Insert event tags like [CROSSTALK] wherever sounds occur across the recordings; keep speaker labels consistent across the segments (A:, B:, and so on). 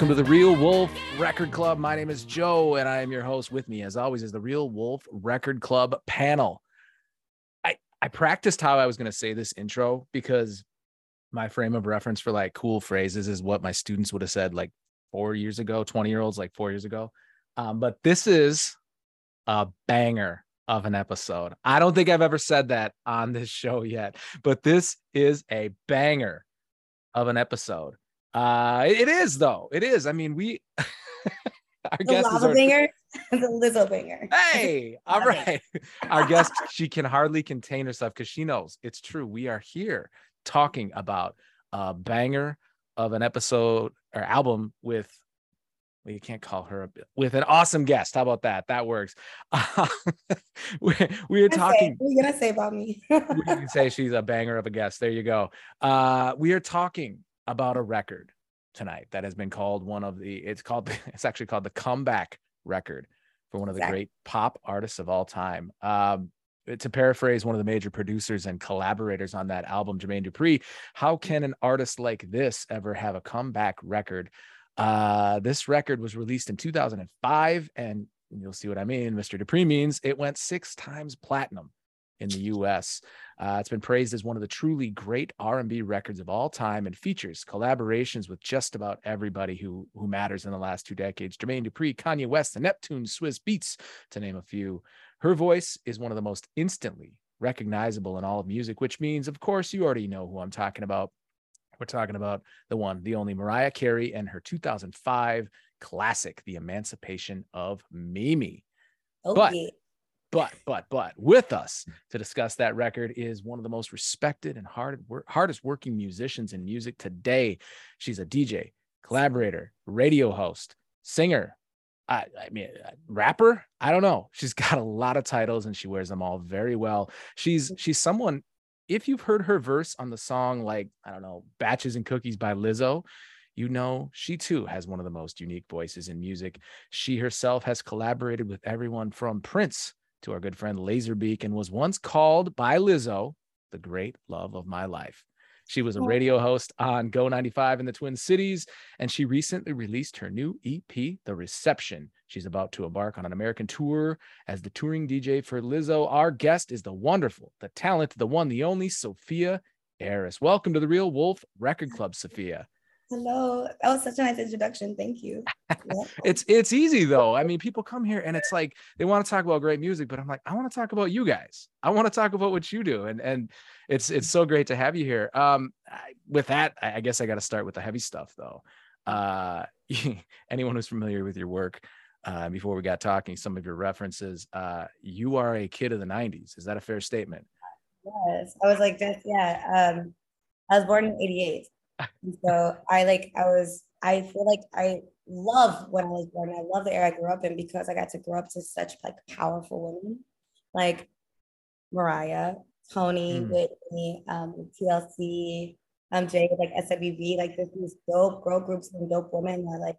A: Welcome to the Real Wolf Record Club. My name is Joe, and I am your host. With me, as always, is the Real Wolf Record Club panel. I I practiced how I was going to say this intro because my frame of reference for like cool phrases is what my students would have said like four years ago, 20 year olds like four years ago. Um, but this is a banger of an episode. I don't think I've ever said that on this show yet, but this is a banger of an episode. Uh, it is though. It is. I mean, we [LAUGHS]
B: our the guest is our, banger, [LAUGHS] the Lizzo banger.
A: Hey, [LAUGHS] all right. our guest, she can hardly contain herself because she knows it's true. We are here talking about a banger of an episode or album with well, you can't call her a, with an awesome guest. How about that? That works. Uh, we, we are talking.
B: What are you gonna say about me?
A: we can say she's a banger of a guest. There you go. Uh, we are talking about a record tonight that has been called one of the. It's called. [LAUGHS] It's actually called the comeback record for one of the great pop artists of all time. Um, to paraphrase one of the major producers and collaborators on that album, Jermaine Dupri, how can an artist like this ever have a comeback record? Uh, this record was released in 2005, and you'll see what I mean. Mr. Dupri means it went six times platinum in the U.S. Uh, it's been praised as one of the truly great R&B records of all time and features collaborations with just about everybody who who matters in the last two decades. Jermaine Dupri, Kanye West, the Neptune, Swizz Beatz, to name a few. Her voice is one of the most instantly recognizable in all of music, which means, of course, you already know who I'm talking about. We're talking about the one, the only Mariah Carey and her 2005 classic, The Emancipation of Mimi. Okay. But, but, but, but with us to discuss that record is one of the most respected and hard, hardest working musicians in music today. She's a DJ, collaborator, radio host, singer, I, I mean, uh, rapper. I don't know. She's [LAUGHS] got a lot of titles and she wears them all very well. She's she's someone. If you've heard her verse on the song like I don't know, "Batches and Cookies" by Lizzo, you know she too has one of the most unique voices in music. She herself has collaborated with everyone from Prince to our good friend Lazerbeak and was once called by Lizzo the great love of my life. She was a radio host on Go 95 in the Twin Cities, and she recently released her new EP, The Reception. She's about to embark on an American tour as the touring DJ for Lizzo. Our guest is the wonderful, the talented, the one, the only Sophia Eris. Welcome to the Real Wolf Record Club, Sophia.
B: Hello. That was such a nice introduction. Thank you. [LAUGHS]
A: it's it's easy though. I mean, people come here and it's like they want to talk about great music, but I'm like, I want to talk about you guys. I want to talk about what you do, and and it's it's so great to have you here. Um, with that, I guess I got to start with the heavy stuff though. Uh, [LAUGHS] anyone who's familiar with your work, uh, before we got talking, some of your references. Uh, you are a kid of the '90s. Is that a fair statement?
B: Yes, I was like just yeah. Um, I was born in '88 so I like I was I feel like I love when I was born. I love the era I grew up in because I got to grow up to such like powerful women like Mariah, Toni, mm. Whitney, um, TLC, um, Jay, like SWV, like this these dope girl groups and dope women that like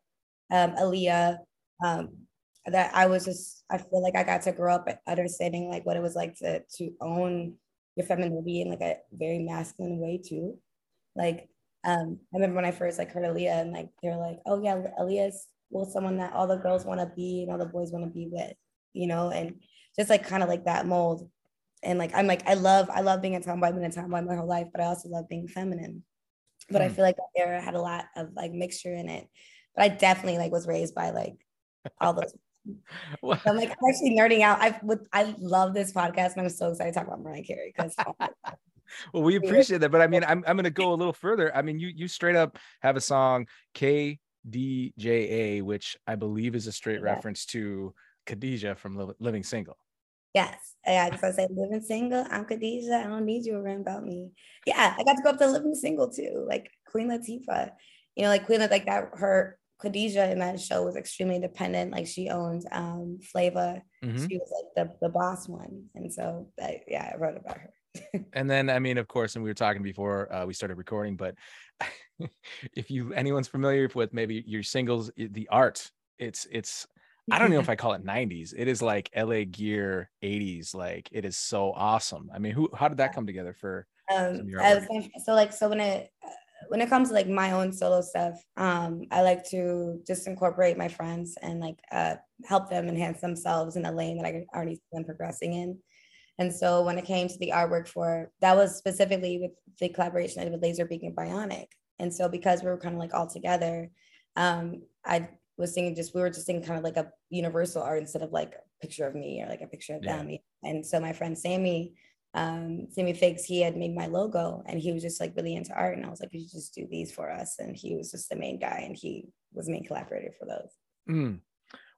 B: um Aaliyah, um, that I was just I feel like I got to grow up understanding like what it was like to to own your femininity in like a very masculine way too. Like um, I remember when I first like heard Aaliyah and like they're like, oh yeah, Aaliyah's well someone that all the girls want to be and all the boys want to be with, you know, and just like kind of like that mold. And like I'm like I love I love being a tomboy, I've been a tomboy my whole life, but I also love being feminine. But mm. I hmm. feel like that era had a lot of like mixture in it. But I definitely like was raised by like all those [LAUGHS] I'm like I'm actually nerding out. I would I love this podcast and I'm so excited to talk about Mariah Carey because [LAUGHS]
A: well, we appreciate that, but I mean, I'm I'm gonna [LAUGHS] go a little further. I mean, you you straight up have a song KDJA, which I believe is a straight yeah. reference to Khadijah from Living Single.
B: Yes, yeah. I just say living single. I'm Khadijah. I don't need you to around about me. Yeah, I got to go up to living single too, like Queen Latifah. You know, like Queen like that. Her Khadijah in that show was extremely independent. Like she owned um Flava. Mm-hmm. She was like the the boss one, and so that, yeah, I wrote about her
A: and then i mean of course and we were talking before uh, we started recording but [LAUGHS] if you anyone's familiar with maybe your singles the art it's it's i don't know if [LAUGHS] i call it 90s it is like la gear 80s like it is so awesome. I mean who how did that come together for
B: um so like so when it when it comes to like my own solo stuff, um, I like to just incorporate my friends and like uh, help them enhance themselves in the lane that I already see them progressing in. And so when it came to the artwork for that was specifically with the collaboration I did with Lazerbeak and Bionic. And so because we were kind of like all together, um, I was thinking just we were just thinking kind of like a universal art instead of like a picture of me or like a picture of yeah. them. And so my friend Sammy, um, Sammy Figs, he had made my logo and he was just like really into art. And I was like, you should just do these for us. And he was just the main guy and he was the main collaborator for those.
A: Mm.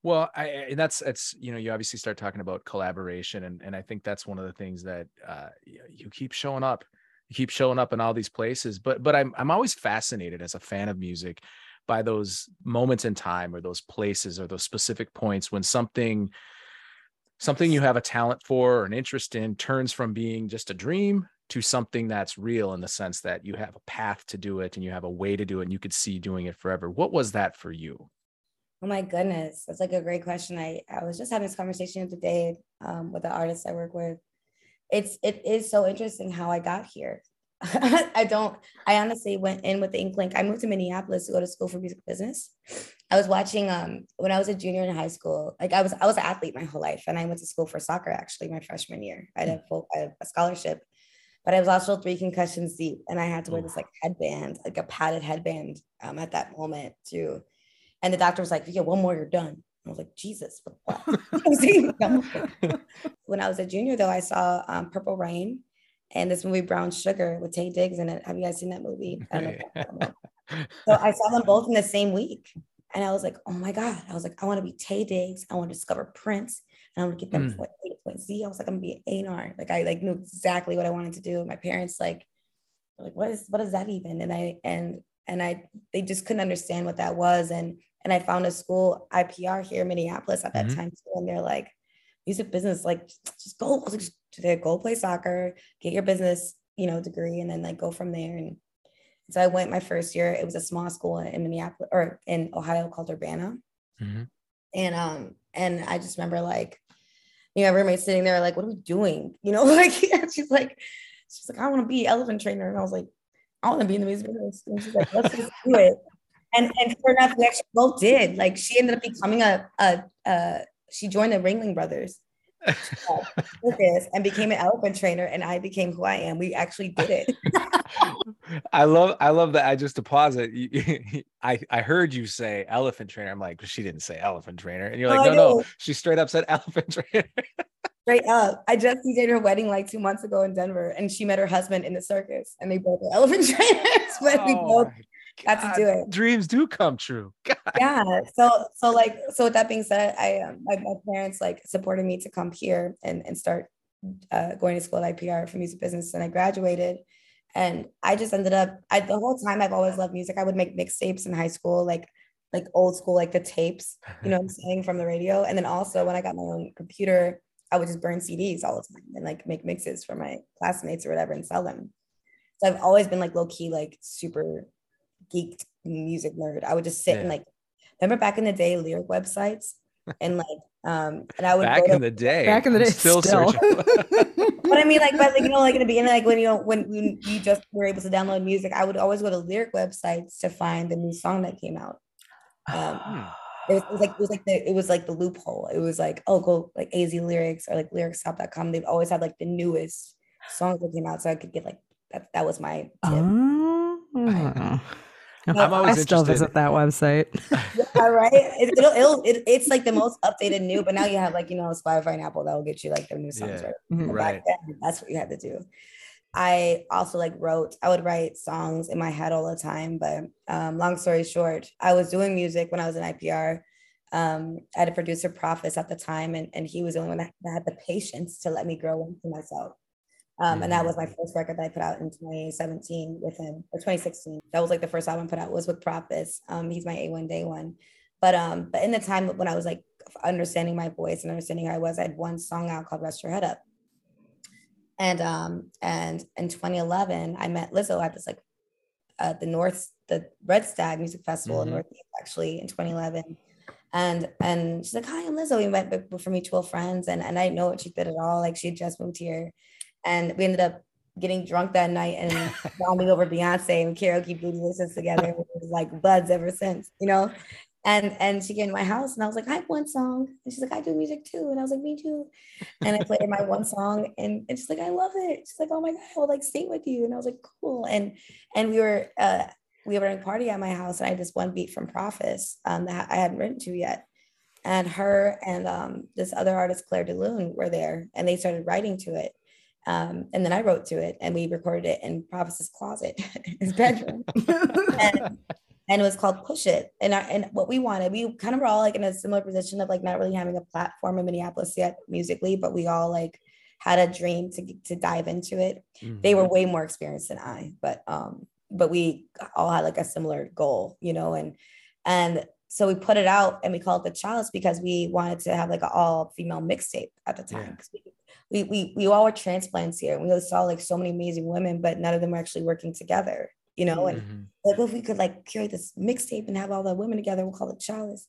A: Well, I, that's it's you know you obviously start talking about collaboration, and and I think that's one of the things that uh, you keep showing up, you keep showing up in all these places. But but I'm I'm always fascinated as a fan of music by those moments in time or those places or those specific points when something something you have a talent for or an interest in turns from being just a dream to something that's real in the sense that you have a path to do it and you have a way to do it and you could see doing it forever. What was that for you?
B: Oh my goodness, that's like a great question. I, I was just having this conversation today um, with the artist I work with. It's it is so interesting how I got here. [LAUGHS] I don't, I honestly went in with the Inklink. I moved to Minneapolis to go to school for music business. I was watching um when I was a junior in high school, like I was I was an athlete my whole life. And I went to school for soccer actually my freshman year. I had a full I had a scholarship, but I was also three concussions deep. And I had to wear this like headband, like a padded headband um at that moment too. And the doctor was like, yeah, one more, you're done. I was like, Jesus, what? [LAUGHS] when I was a junior, though, I saw um, Purple Rain and this movie Brown Sugar with Taye Diggs in it. Have you guys seen that movie? I so I saw them both in the same week. And I was like, oh my God. I was like, I want to be Taye Diggs. I want to discover Prince. And I want to get them mm. to point Z. I was like, I'm gonna be an A&R. Like I like knew exactly what I wanted to do. My parents like, like, what is what is that even? And I and and I they just couldn't understand what that was. And and I found a school IPR here in Minneapolis at that mm-hmm. time too. And they're like, music business, like just go, like, just go play soccer, get your business, you know, degree, and then like go from there. And so I went my first year. It was a small school in Minneapolis or in Ohio called Urbana. Mm-hmm. And um, and I just remember like, you know, my roommate sitting there like, what are we doing? You know, [LAUGHS] like she's like, she's like, I want to be elephant trainer. And I was like, I want to be in the music business. And she's like, let's just do it. And and sure enough, we actually both did. Like she ended up becoming a a, a she joined the Ringling Brothers [LAUGHS] and became an elephant trainer and I became who I am. We actually did it. [LAUGHS]
A: I love I love that I just to pause it. I I heard you say elephant trainer. I'm like, she didn't say elephant trainer. And you're like, oh, no, no, she straight up said [LAUGHS] elephant trainer.
B: straight up. I just did her wedding like two months ago in Denver and she met her husband in the circus and they both were elephant trainers, but oh we both got to do it.
A: Dreams do come true. [LAUGHS]
B: God. Yeah. So so like so with that being said, I um, my, my parents like supported me to come here and and start uh, going to school at IPR for music business, and I graduated. And I just ended up. I the whole time I've always loved music. I would make mixtapes in high school, like like old school, like the tapes, you know, I'm [LAUGHS] saying from the radio. And then also when I got my own computer, I would just burn CDs all the time and like make mixes for my classmates or whatever and sell them. So I've always been like low key, like super geeked music nerd. I would just sit yeah. and like remember back in the day lyric websites and like um and I would
A: back in the day
C: back in the day still, still. [LAUGHS]
B: but I mean like but like you know like in the beginning like when you know when, when you just were able to download music I would always go to lyric websites to find the new song that came out um hmm. it, was, it was like it was like the it was like the loophole it was like oh go like AZ lyrics or like lyricsstop.com they've always had like the newest songs that came out so I could get like that that was my tip.
C: Oh. I'm always I still interested. visit that website.
B: yeah, right. It, it'll, it'll, it, it's like the most updated new, but now you have like you know Spotify and Apple that will get you like the new songs yeah. right. Mm-hmm. right. Then, that's what you had to do. I also like wrote. I would write songs in my head all the time. But um, long story short, I was doing music when I was in IPR. Um, I had a producer, Profis, at the time, and, and he was the only one that, that had the patience to let me grow into myself. Um, and that was my mm-hmm. first record that I put out in 2017 with him, or 2016. That was like the first album I put out was with Profis. Um, he's my A1 day one. But um, but in the time when I was like understanding my voice and understanding who I was, I had one song out called Rest Your Head Up. And um, and in 2011, I met Lizzo at this like uh, the North, the Red Stag Music Festival mm-hmm. in Northeast actually in 2011. And and she's like, Hi, I'm Lizzo. We met for mutual friends, and, and I didn't know what she did at all. Like she had just moved here and we ended up getting drunk that night and [LAUGHS] bombing over Beyonce and karaoke booty listens together. It was like buds ever since, you know. And and she came to my house and I was like, I have one song. And she's like, I do music too. And I was like, me too. And I played my [LAUGHS] one song and, and she's like, I love it. She's like, oh my God, I will like sing with you. And I was like, cool. And and we were uh we were having a party at my house and I had this one beat from Prophets um that I hadn't written to yet. And her and um this other artist, Claire DeLune, were there and they started writing to it. Um, and then I wrote to it and we recorded it in Prophets' closet, [LAUGHS] his bedroom. and, [LAUGHS] and it was called Push It. And I, and what we wanted, we kind of were all like in a similar position of like not really having a platform in Minneapolis yet musically, but we all like had a dream to to dive into it. Mm-hmm. They were way more experienced than I, but um, but we all had like a similar goal, you know, and and so we put it out and we called it the Chalice because we wanted to have like an all female mixtape at the time. Yeah. We, we we all were transplants here. And we saw like so many amazing women, but none of them were actually working together you know, and mm-hmm. like if we could like curate this mixtape and have all the women together, we'll call it Chalice.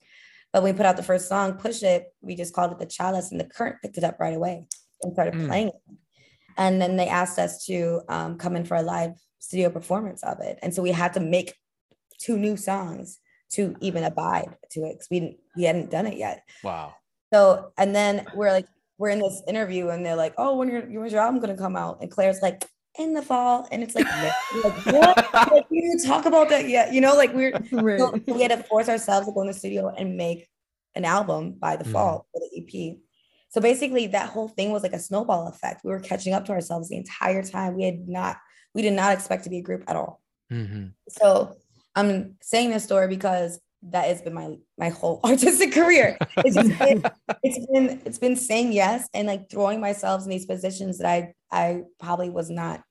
B: But when we put out the first song, Push It, we just called it the Chalice, and the current picked it up right away and started mm. playing it. And then they asked us to um, come in for a live studio performance of it, and so we had to make two new songs to even abide to it because we didn't we hadn't done it yet.
A: Wow.
B: So and then we're like we're in this interview and they're like, oh, when your when's your album gonna come out? And Claire's like, in the fall and it's like, like what like, we didn't talk about that yet you know like we're [LAUGHS] right. so we had to force ourselves to go in the studio and make an album by the mm. fall for the ep so basically that whole thing was like a snowball effect we were catching up to ourselves the entire time we had not we did not expect to be a group at all mm-hmm. so i'm saying this story because that has been my my whole [LAUGHS] artistic career. It's just been, [LAUGHS] it's been it's been saying yes and like throwing myself in these positions that I I probably was not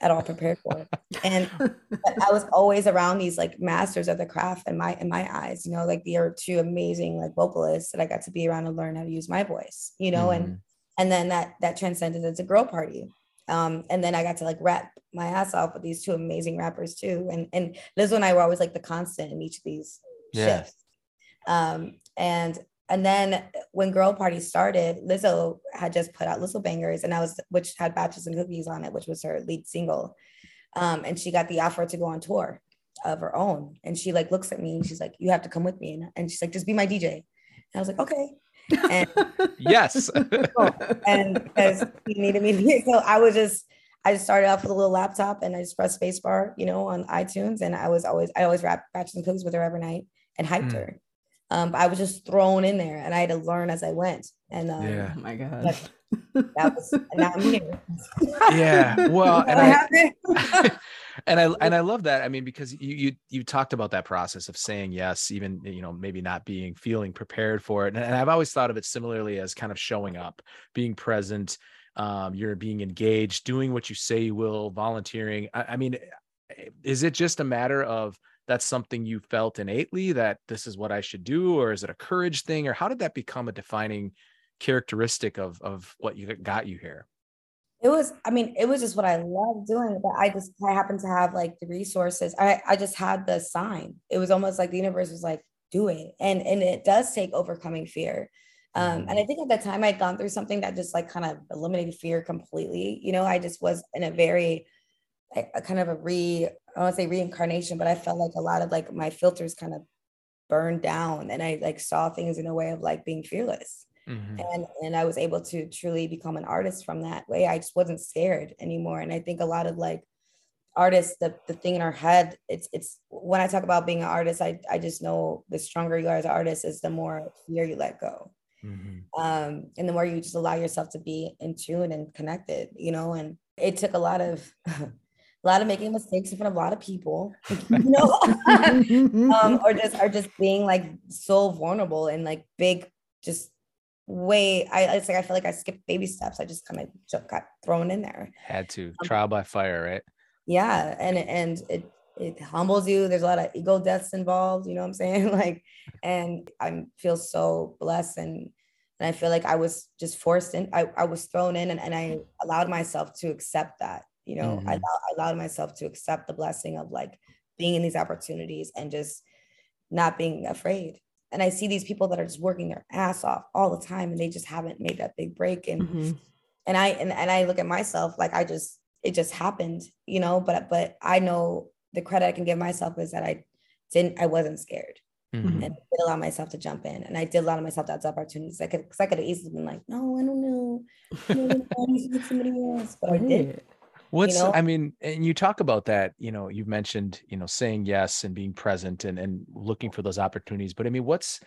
B: at all prepared for. And [LAUGHS] I was always around these like masters of the craft in my in my eyes, you know, like they are two amazing like vocalists that I got to be around and learn how to use my voice, you know, mm-hmm. and and then that that transcended into girl party. Um, and then I got to like rap my ass off with these two amazing rappers too. And and Lizzo and I were always like the constant in each of these yeah. shifts. Um, and and then when Girl Party started, Lizzo had just put out Lizzobangers, and I was which had Batches and Cookies on it, which was her lead single. Um, and she got the offer to go on tour of her own. And she like looks at me and she's like, "You have to come with me." And, and she's like, "Just be my DJ." And I was like, "Okay."
A: And yes. [LAUGHS]
B: and because he needed me, so I was just I just started off with a little laptop and I just pressed spacebar, you know, on iTunes, and I was always I always rap Batches and Cookies with her every night and hyped mm. her. Um, I was just thrown in there and I had to learn as I went. And um,
C: yeah, oh my God.
B: That, was now I'm here.
A: yeah. Well, [LAUGHS] and I, [LAUGHS] and I and I love that. I mean, because you you you talked about that process of saying yes, even you know, maybe not being feeling prepared for it. And, and I've always thought of it similarly as kind of showing up, being present, um, you're being engaged, doing what you say you will, volunteering. I, I mean, is it just a matter of that's something you felt innately that this is what I should do, or is it a courage thing, or how did that become a defining characteristic of of what you got you here?
B: It was, I mean, it was just what I love doing, but I just I happened to have like the resources. I I just had the sign. It was almost like the universe was like, do it. And and it does take overcoming fear. Um, and I mm-hmm. think at that time I'd gone through something that just like kind of eliminated fear completely. You know, I just was in a very a, a kind of a re I don't want to say reincarnation, but I felt like a lot of like my filters kind of burned down and I like saw things in a way of like being fearless. Mm-hmm. And and I was able to truly become an artist from that way. I just wasn't scared anymore. And I think a lot of like artists, the, the thing in our head, it's it's when I talk about being an artist, I, I just know the stronger you are as an artist is the more fear you let go. Mm-hmm. Um, and the more you just allow yourself to be in tune and connected, you know, and it took a lot of [LAUGHS] a lot of making mistakes in front of a lot of people, [LAUGHS] you know, [LAUGHS] um, or just are just being like so vulnerable and like big, just way. I it's like I feel like I skipped baby steps. I just kind of got thrown in there.
A: Had to um, trial by fire, right?
B: Yeah, and and it it humbles you. There's a lot of ego deaths involved. You know what I'm saying? [LAUGHS] Like, and I feel so blessed and. And I feel like I was just forced in, I, I was thrown in and, and I allowed myself to accept that you know mm-hmm. I, I allowed myself to accept the blessing of like being in these opportunities and just not being afraid and i see these people that are just working their ass off all the time and they just haven't made that big break and mm-hmm. and i and, and i look at myself like i just it just happened, you know. But but I know the credit I can give myself is that I didn't I wasn't scared. Mm-hmm. And I did allow myself to jump in, and I did allow myself to opportunities. I could, because I could have easily been like, "No, I don't know, I don't know somebody else," but I did.
A: What's you know? I mean, and you talk about that, you know, you've mentioned, you know, saying yes and being present and and looking for those opportunities. But I mean, what's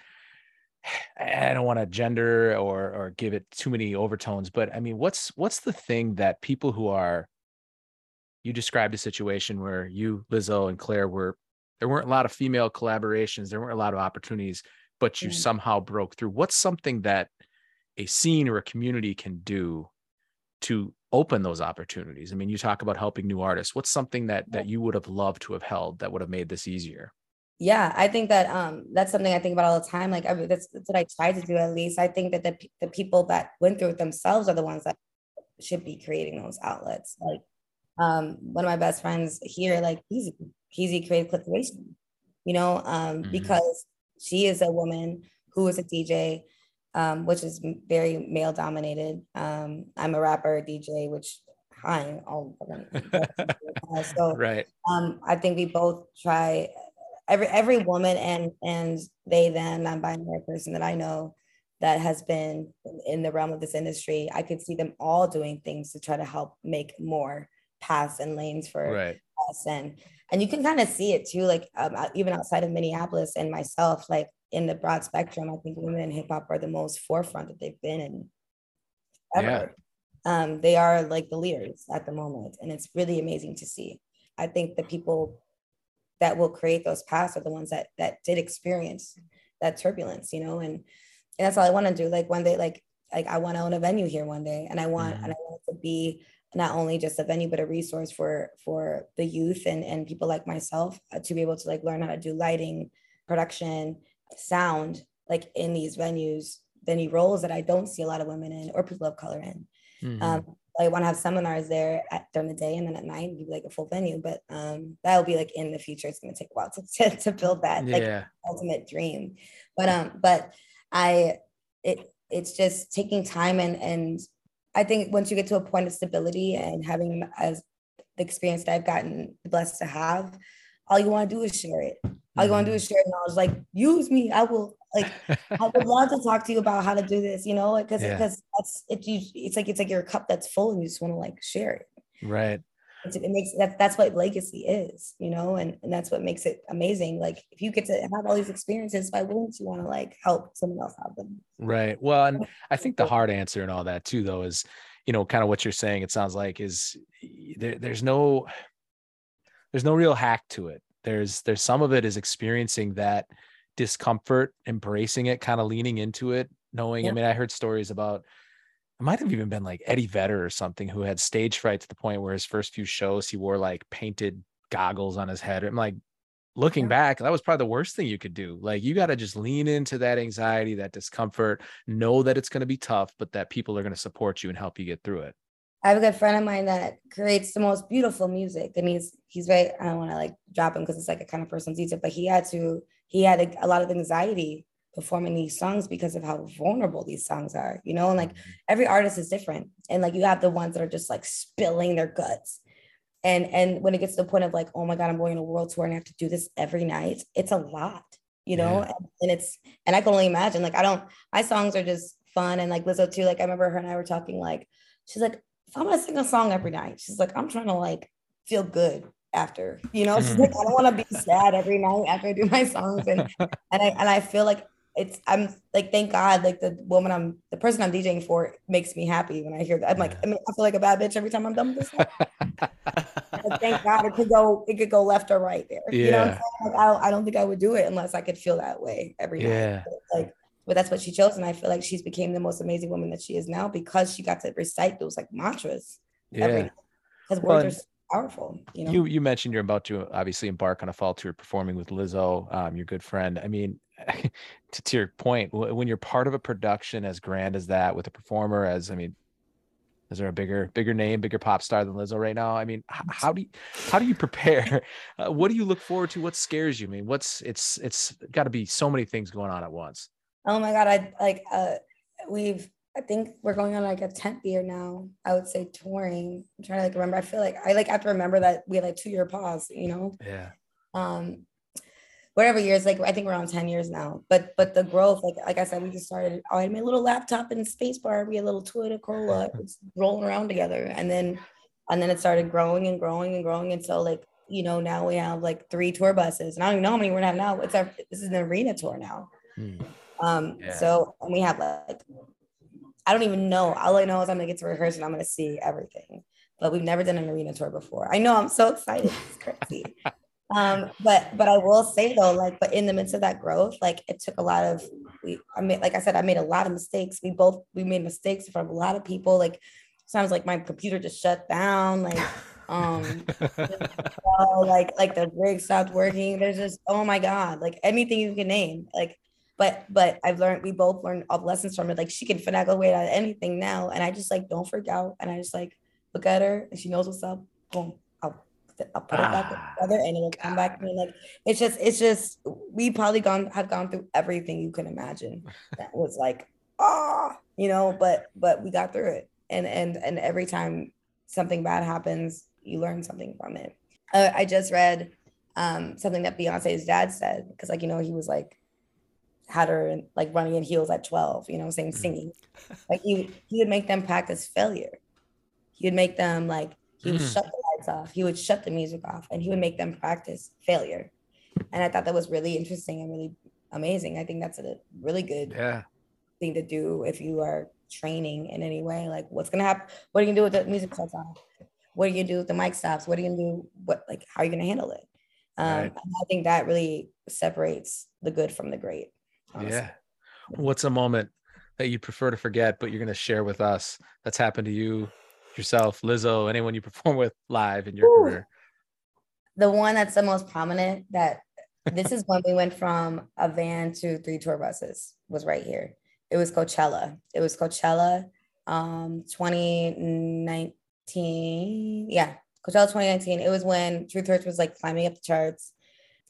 A: [SIGHS] I don't want to gender or or give it too many overtones, but I mean, what's what's the thing that people who are you described a situation where you, Lizzo and Claire were there weren't a lot of female collaborations, there weren't a lot of opportunities, but you mm. somehow broke through. What's something that a scene or a community can do to open those opportunities? I mean, you talk about helping new artists. What's something that that you would have loved to have held that would have made this easier?
B: Yeah, I think that um, that's something I think about all the time. Like I mean, that's, that's what I try to do at least. I think that the the people that went through it themselves are the ones that should be creating those outlets. Like um, one of my best friends here, like he's he's created Clitheration, you know, um, mm-hmm. because she is a woman who is a DJ um, which is very male dominated. Um, I'm a rapper, DJ, which hi, all [LAUGHS] uh, so
A: right.
B: Um, I think we both try every every woman and and they then non-binary person that I know that has been in the realm of this industry, I could see them all doing things to try to help make more paths and lanes for
A: right.
B: us and and you can kind of see it too like um, even outside of minneapolis and myself like in the broad spectrum, I think women in hip hop are the most forefront that they've been in ever. Yeah. Um, they are like the leaders at the moment, and it's really amazing to see. I think the people that will create those paths are the ones that that did experience that turbulence, you know, and, and that's all I want to do. Like one day, like like I want to own a venue here one day, and I want mm-hmm. and I want it to be not only just a venue but a resource for for the youth and and people like myself uh, to be able to like learn how to do lighting production sound like in these venues venue roles that I don't see a lot of women in or people of color in. Mm-hmm. Um, I want to have seminars there at, during the day and then at night be like a full venue, but um, that will be like in the future. It's going to take a while to, [LAUGHS] to, to build that yeah. like ultimate dream. But um, but I it it's just taking time and and I think once you get to a point of stability and having as the experience that I've gotten blessed to have, all you want to do is share it. All you want to do is mm-hmm. share knowledge. Like, use me. I will. Like, I would [LAUGHS] love to talk to you about how to do this. You know, because because yeah. that's it. You, it's like it's like your cup that's full, and you just want to like share it.
A: Right.
B: It's, it makes that that's what legacy is, you know, and and that's what makes it amazing. Like, if you get to have all these experiences, why wouldn't you want to like help someone else have them?
A: Right. Well, and I think the hard answer and all that too, though, is you know, kind of what you're saying. It sounds like is there, there's no there's no real hack to it there's there's some of it is experiencing that discomfort embracing it kind of leaning into it knowing yeah. i mean i heard stories about it might have even been like eddie vedder or something who had stage fright to the point where his first few shows he wore like painted goggles on his head i'm like looking yeah. back that was probably the worst thing you could do like you got to just lean into that anxiety that discomfort know that it's going to be tough but that people are going to support you and help you get through it
B: I have a good friend of mine that creates the most beautiful music, and he's he's very. I don't want to like drop him because it's like a kind of person's detail, but he had to. He had a, a, lot of anxiety performing these songs because of how vulnerable these songs are, you know. And like mm-hmm. every artist is different, and like you have the ones that are just like spilling their guts, and and when it gets to the point of like, oh my god, I'm going on a world tour and I have to do this every night, it's a lot, you know. Yeah. And, and it's and I can only imagine. Like I don't. My songs are just fun, and like Lizzo too. Like I remember her and I were talking. Like she's like I'm gonna sing a song every night, she's like, I'm trying to like feel good after, you know. She's like, mm-hmm. I don't want to be sad every night after I do my songs, and [LAUGHS] and I and I feel like it's I'm like thank God like the woman I'm the person I'm DJing for makes me happy when I hear that. I'm like I mean I feel like a bad bitch every time I'm done with this. [LAUGHS] thank God it could go it could go left or right there. Yeah. You know like, I, I don't think I would do it unless I could feel that way every yeah. night. Like but that's what she chose and i feel like she's became the most amazing woman that she is now because she got to recite those like mantras
A: yeah.
B: because words are so powerful you know?
A: you you mentioned you're about to obviously embark on a fall tour performing with lizzo um, your good friend. I mean [LAUGHS] to, to your point when you're part of a production as grand as that with a performer as i mean is there a bigger bigger name bigger pop star than lizzo right now? I mean how do you how do you prepare? [LAUGHS] Uh, what do you look forward to? What scares you? I mean what's it's it's got to be so many things going on at once
B: oh my god i like uh we've I think we're going on like a 10th year now. I would say touring. I'm trying to like remember. I feel like I like have to remember that we had like two year pause, you know?
A: Yeah.
B: Um, whatever years, like I think we're on 10 years now. But but the growth, like like I said, we just started. I had my little laptop and space bar. We had a little Toyota Corolla [LAUGHS] rolling around together. And then and then it started growing and growing and growing until like, you know, now we have like three tour buses. And I don't even know how many we're have now. It's our this is an arena tour now. Hmm. Um, yeah. so we have like I don't even know. All I know is I'm gonna get to rehearse and I'm gonna see everything. But we've never done an arena tour before. I know I'm so excited. It's crazy. [LAUGHS] um, but but I will say though, like, but in the midst of that growth, like it took a lot of we I made like I said, I made a lot of mistakes. We both we made mistakes from a lot of people. Like sometimes like my computer just shut down, like um [LAUGHS] like like the rig stopped working. There's just oh my god, like anything you can name. Like but but I've learned we both learned all the lessons from it. Like she can finagle away at anything now, and I just like don't freak out, and I just like look at her, and she knows what's up. Boom, I'll I'll put ah, it back ah, together, and it'll come back to me. Like it's just it's just we probably gone have gone through everything you can imagine. [LAUGHS] That was like ah, oh, you know, but but we got through it, and and and every time something bad happens, you learn something from it. Uh, I just read um, something that Beyonce's dad said because like you know he was like had her like running in heels at 12, you know, saying mm. singing. Like he he would make them practice failure. He would make them like he would mm. shut the lights off, he would shut the music off, and he would make them practice failure. And I thought that was really interesting and really amazing. I think that's a really good
A: yeah.
B: thing to do if you are training in any way. Like what's gonna happen? What are you gonna do with the music shuts off? What are you gonna do with the mic stops? What are you gonna do? What like how are you gonna handle it? Um, right. I think that really separates the good from the great.
A: Honestly. Yeah. What's a moment that you prefer to forget, but you're going to share with us that's happened to you, yourself, Lizzo, anyone you perform with live in your Ooh. career?
B: The one that's the most prominent that this is when we went from a van to three tour buses was right here. It was Coachella. It was Coachella um 2019. Yeah, Coachella 2019. It was when Truth Hurts was like climbing up the charts.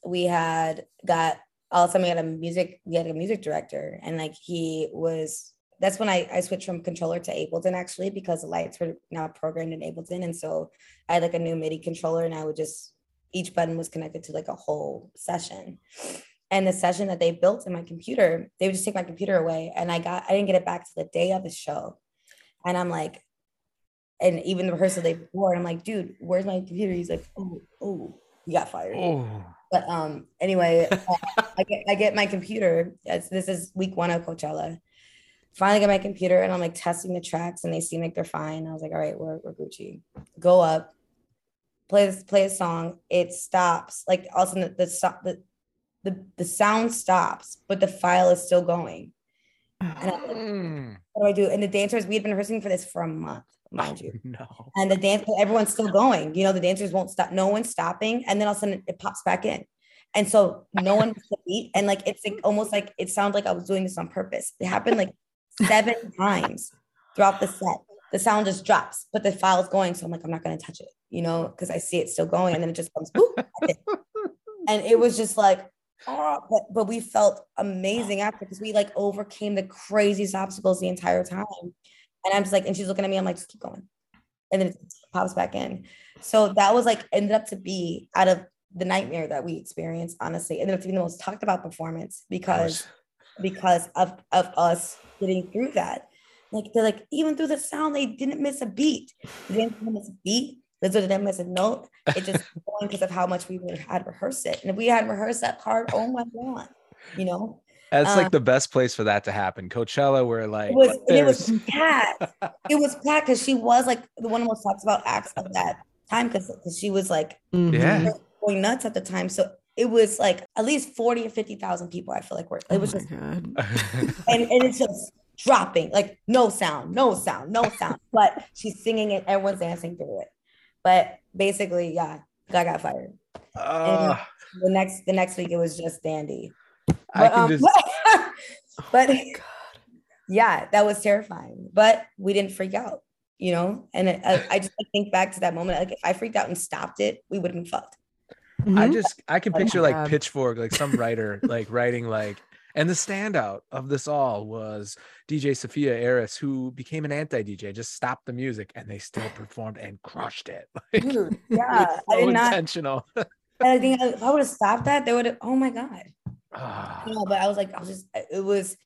B: We had got all of a sudden we had a music we had a music director and like he was that's when I, I switched from controller to Ableton actually because the lights were now programmed in Ableton. And so I had like a new MIDI controller and I would just each button was connected to like a whole session. And the session that they built in my computer, they would just take my computer away. And I got I didn't get it back to the day of the show. And I'm like, and even the rehearsal day before, I'm like, dude, where's my computer? He's like, oh, oh, you got fired. Oh. But um, anyway, I get I get my computer. This is week one of Coachella. Finally get my computer and I'm like testing the tracks and they seem like they're fine. I was like, all right, we're, we're Gucci. Go up, play this, play a song. It stops. Like all of a sudden the, the, the, the, the sound stops, but the file is still going. And I'm like, mm. what do I do? And the dancers, we had been rehearsing for this for a month mind you. [LAUGHS]
A: no.
B: And the dance, everyone's still going. You know, the dancers won't stop. No one's stopping, and then all of a sudden it pops back in. And so no one the beat, and like it's like almost like it sounds like I was doing this on purpose. It happened like seven [LAUGHS] times throughout the set. The sound just drops, but the file's going. So I'm like, I'm not gonna touch it, you know, because I see it still going, and then it just comes. [LAUGHS] and it was just like, oh, but but we felt amazing after because we like overcame the craziest obstacles the entire time. And I'm just like, and she's looking at me, I'm like, just keep going. And then it pops back in. So that was like ended up to be out of the nightmare that we experienced, honestly, ended up to be the most talked about performance because because of of us getting through that. Like they're like, even through the sound, they didn't miss a beat. They didn't miss a beat. They didn't miss a note. It just [LAUGHS] going because of how much we had rehearsed it. And if we had rehearsed that part, oh my god, you know.
A: That's um, like the best place for that to happen. Coachella, where like
B: it was, [LAUGHS] [LAUGHS] it was packed. it was packed because she was like the one of the most talked about acts of that time because she was like
A: mm-hmm. yeah
B: going nuts at the time. So it was like at least 40 or 50,000 people. I feel like were it was oh just [LAUGHS] and, and it's just dropping like no sound, no sound, no sound. but she's singing it, everyone's dancing through it. But basically, yeah, I got fired. Uh, the next the next week it was just dandy. But, um, just... [LAUGHS] but oh [LAUGHS] yeah, that was terrifying. But we didn't freak out, you know. And I, I just think back to that moment. Like if I freaked out and stopped it, we would have been fucked.
A: Mm-hmm. I just I can picture like Pitchfork, like some [LAUGHS] writer like writing like And the standout of this all was DJ Sophia Eris, who became an anti DJ, just stopped the music and they still performed and crushed it.
B: Like, Dude, yeah, so I did
A: intentional.
B: Not, I think if I would have stopped that, they would have, oh my God. Ah. no, but I was like, I was just, it was,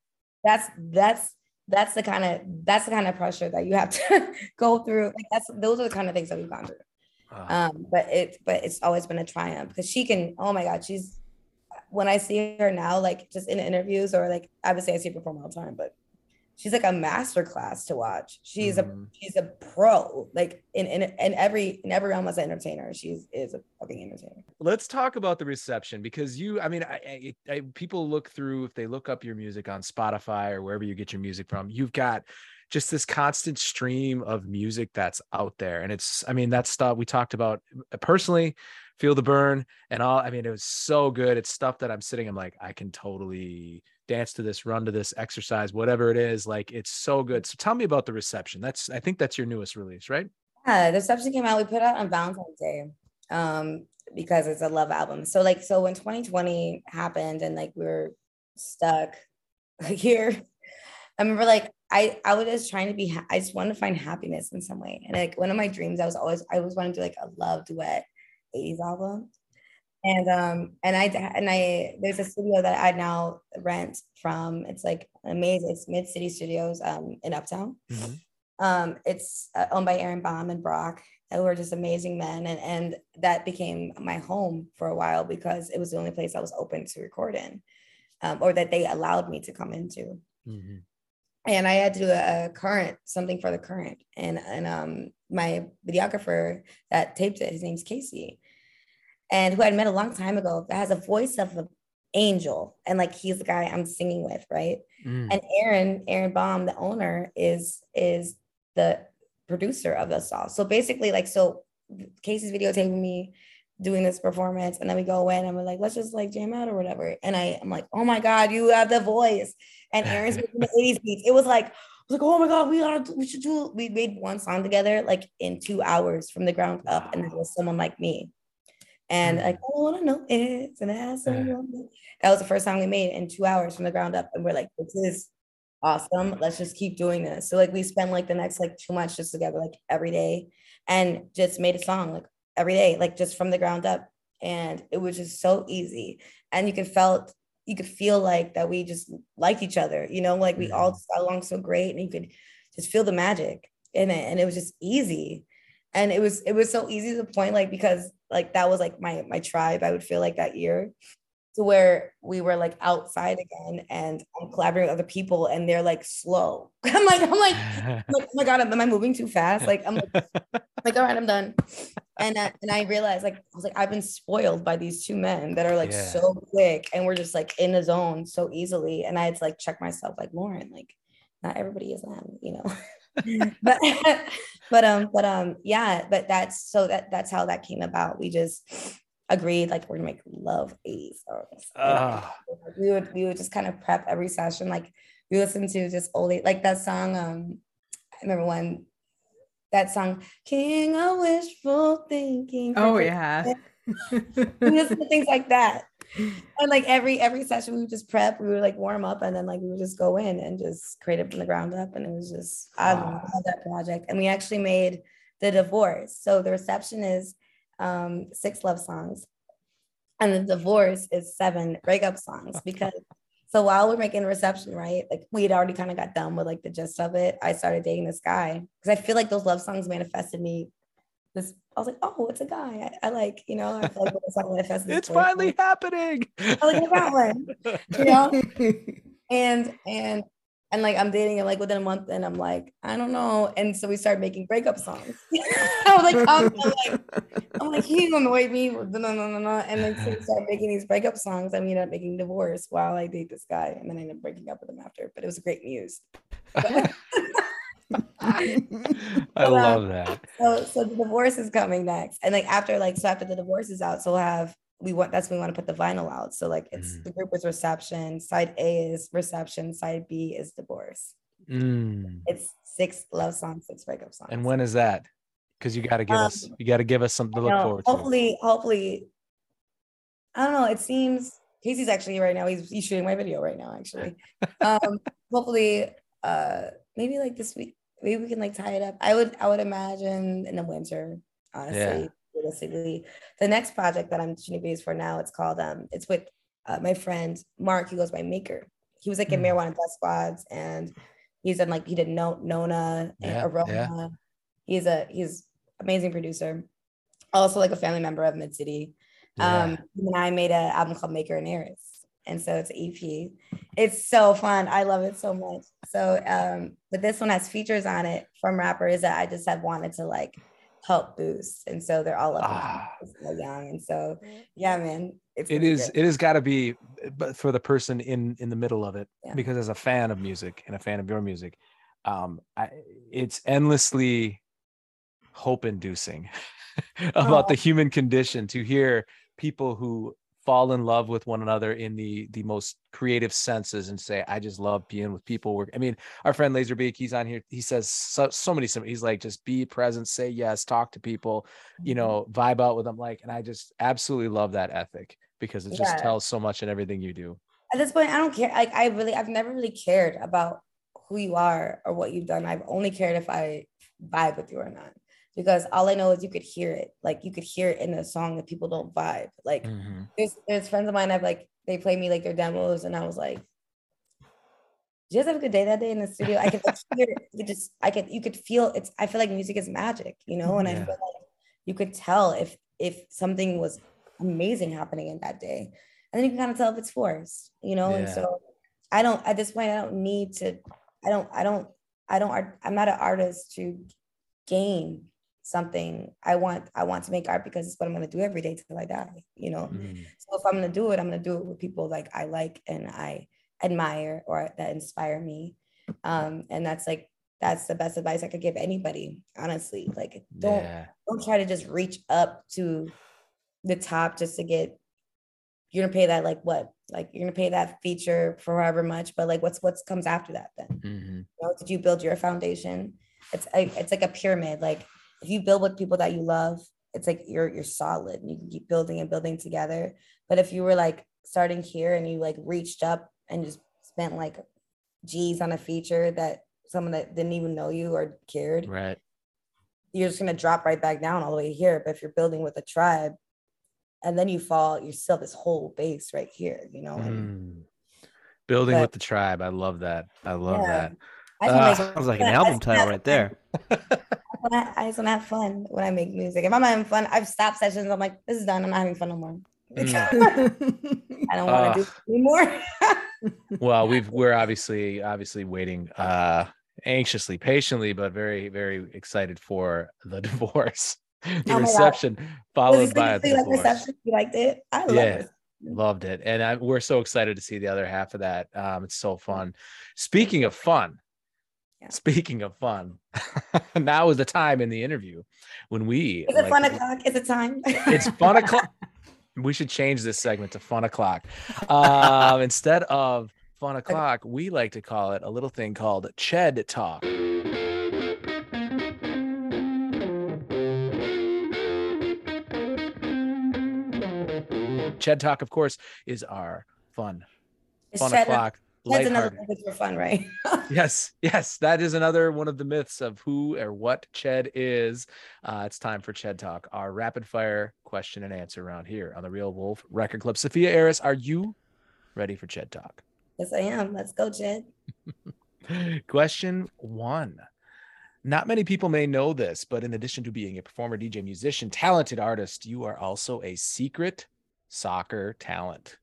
B: that's, that's, that's the kind of, that's the kind of pressure that you have to [LAUGHS] go through. Like that's, those are the kind of things that we've gone through. Ah. Um, but it, but it's always been a triumph because she can, oh my God, she's, when I see her now, like just in interviews or like I would say I see her perform all the time, but she's like a master class to watch. She's mm-hmm. a she's a pro. Like in, in in every in every realm as an entertainer, she's is a fucking entertainer.
A: Let's talk about the reception because you, I mean, I, I, I, people look through if they look up your music on Spotify or wherever you get your music from, you've got just this constant stream of music that's out there, and it's, I mean, that stuff we talked about personally feel the burn and all i mean it was so good it's stuff that i'm sitting i'm like i can totally dance to this run to this exercise whatever it is like it's so good. So tell me about the reception. That's i think that's your newest release right?
B: Yeah the reception came out. We put out on valentine's day um because it's a love album. So like so when 2020 happened and like we were stuck [LAUGHS] here i remember like I I was just trying to be I just wanted to find happiness in some way. And like one of my dreams, I was always I always wanted to do like a love duet 80s album. And um and I and I there's a studio that I now rent from. It's like amazing. It's Mid City Studios um in Uptown. Mm-hmm. Um it's uh, owned by Aaron Baum and Brock, who are just amazing men. And and that became my home for a while because it was the only place I was open to record in, um, or that they allowed me to come into. Mm-hmm and I had to do a, a, current something for the current, and and um my videographer that taped it, his name's Casey, and who I'd met a long time ago, that has a voice of an angel, and like he's the guy I'm singing with, right? Mm. And Aaron, Aaron Baum, the owner, is is the producer of the song. So basically, like so, Casey's videotaping me doing this performance and then we go in and we're like let's just like jam out or whatever and I I'm like oh my god you have the voice and Aaron's [LAUGHS] making the 80s beats it was like I was like oh my god we gotta we should do we made one song together like in two hours from the ground up and it was someone like me and mm. like I want to know it's an ass that was the first song we made in two hours from the ground up and we're like this is awesome let's just keep doing this so like we spent like the next like two months just together like every day and just made a song like every day, like just from the ground up. And it was just so easy. And you could felt you could feel like that we just liked each other, you know, like we all got along so great and you could just feel the magic in it. And it was just easy. And it was it was so easy to the point, like because like that was like my my tribe, I would feel like that year to where we were like outside again and I'm collaborating with other people and they're like slow. [LAUGHS] I'm like, I'm like, I'm like, oh my God, am I moving too fast? Like, I'm like, [LAUGHS] like, all right, I'm done. And, uh, and I realized like, I was like, I've been spoiled by these two men that are like yeah. so quick and we're just like in the zone so easily. And I had to like check myself like, Lauren, like not everybody is them, you know? [LAUGHS] [LAUGHS] but, [LAUGHS] but, um, but, um, yeah, but that's, so that, that's how that came about. We just, agreed like we're gonna make love 80s songs. Uh. We would we would just kind of prep every session. Like we listen to just old like that song. Um, I remember when that song King of Wishful Thinking.
C: Oh yeah.
B: we listen to things like that. And like every every session we would just prep, we would like warm up and then like we would just go in and just create it from the ground up. And it was just I love that project. And we actually made the divorce. So the reception is um, six love songs, and the divorce is seven breakup songs [LAUGHS] because. So while we're making the reception, right? Like we had already kind of got done with like the gist of it. I started dating this guy because I feel like those love songs manifested me. This I was like, oh, it's a guy. I, I like, you know, I feel like the song manifested.
A: It's finally happening.
B: I like I got one, you know. [LAUGHS] and and and like I'm dating him like within a month, and I'm like, I don't know. And so we started making breakup songs. [LAUGHS] I was like, oh, I'm, like, I'm like, he's annoyed me. No, no, no, no. And then so we started making these breakup songs, I we ended up making divorce while I date this guy, and then I ended up breaking up with him after. But it was a great muse. [LAUGHS]
A: I love that.
B: So, so the divorce is coming next, and like after, like, so after the divorce is out, so we'll have we want that's when we want to put the vinyl out. So like it's mm. the group is reception, side A is reception, side B is divorce. Mm. It's six love songs, six breakup songs.
A: And when is that? Because you got to give um, us you got to give us something to look forward
B: hopefully, to. Hopefully, hopefully, I don't know. It seems Casey's actually right now. He's he's shooting my video right now. Actually, [LAUGHS] um, hopefully, uh, maybe like this week, maybe we can like tie it up. I would I would imagine in the winter, honestly. Yeah. Realistically, the next project that I'm shooting videos for now, it's called um, it's with uh, my friend Mark. He goes by Maker. He was like in mm. Marijuana Death Squads, and he's done like he did no Nona and yeah, Aroma. Yeah. He's a he's amazing producer, also like a family member of Mid City. Um, and I made an album called Maker and Eris. And so it's EP. It's so fun. I love it so much. So, um, but this one has features on it from rappers that I just have wanted to like help boost. And so they're all up ah. so young. And so, yeah, man,
A: it's it is, good. it has got to be, but for the person in in the middle of it, yeah. because as a fan of music and a fan of your music, um, I, it's endlessly hope inducing [LAUGHS] about oh. the human condition to hear people who fall in love with one another in the the most creative senses and say i just love being with people work i mean our friend Lazerbeak he's on here he says so, so many he's like just be present say yes talk to people you mm-hmm. know vibe out with them like and i just absolutely love that ethic because it just yeah. tells so much in everything you do
B: at this point i don't care like i really i've never really cared about who you are or what you've done i've only cared if i vibe with you or not because all I know is you could hear it. Like you could hear it in the song that people don't vibe. Like mm-hmm. there's there's friends of mine I've like they play me like their demos and I was like, Did you guys have a good day that day in the studio? I could like, [LAUGHS] hear it. You could just I could you could feel it's I feel like music is magic, you know, and yeah. I feel like you could tell if if something was amazing happening in that day. And then you can kind of tell if it's forced, you know, yeah. and so I don't at this point I don't need to I don't I don't I don't I'm not an artist to gain something i want i want to make art because it's what i'm going to do every day till i die you know mm. so if i'm going to do it i'm going to do it with people like i like and i admire or that inspire me um and that's like that's the best advice i could give anybody honestly like don't yeah. don't try to just reach up to the top just to get you're gonna pay that like what like you're gonna pay that feature for however much but like what's what's comes after that then mm-hmm. you know, did you build your foundation it's a, it's like a pyramid like if you build with people that you love, it's like you're you're solid. And you can keep building and building together. But if you were like starting here and you like reached up and just spent like G's on a feature that someone that didn't even know you or cared,
A: right?
B: You're just gonna drop right back down all the way here. But if you're building with a tribe, and then you fall, you still this whole base right here, you know. Mm.
A: Building but, with the tribe, I love that. I love yeah. that.
D: I uh, sounds like an [LAUGHS] album title right there. [LAUGHS]
B: I just want to have fun when I make music. If I'm having fun, I've stopped sessions. I'm like, this is done. I'm not having fun no more. Mm. [LAUGHS] I don't want to uh, do anymore. [LAUGHS]
A: well, we've we're obviously obviously waiting uh anxiously, patiently, but very very excited for the [LAUGHS] divorce. The oh reception followed by the like
B: reception. You liked it? I loved
A: yeah. it loved it and I, we're so excited to see the other half of that um, it's so fun speaking of fun yeah. Speaking of fun, [LAUGHS] now is the time in the interview when we.
B: Is it like, fun o'clock? Is it time?
A: it's fun [LAUGHS] o'clock. we should change this segment to fun o'clock. Um, instead of fun o'clock, we like to call it a little thing called Ched Talk. Ched Talk, of course, is our fun, fun Ched o'clock that's another
B: myth for fun, right? [LAUGHS]
A: yes, yes, that is another one of the myths of who or what Ched is. Uh, it's time for Ched Talk, our rapid fire question and answer round here on the Real Wolf Record Club. Sophia Eris, are you ready for Ched Talk?
B: Yes, I am. Let's go, Ched. [LAUGHS]
A: question one. Not many people may know this, but in addition to being a performer, DJ, musician, talented artist, you are also a secret soccer talent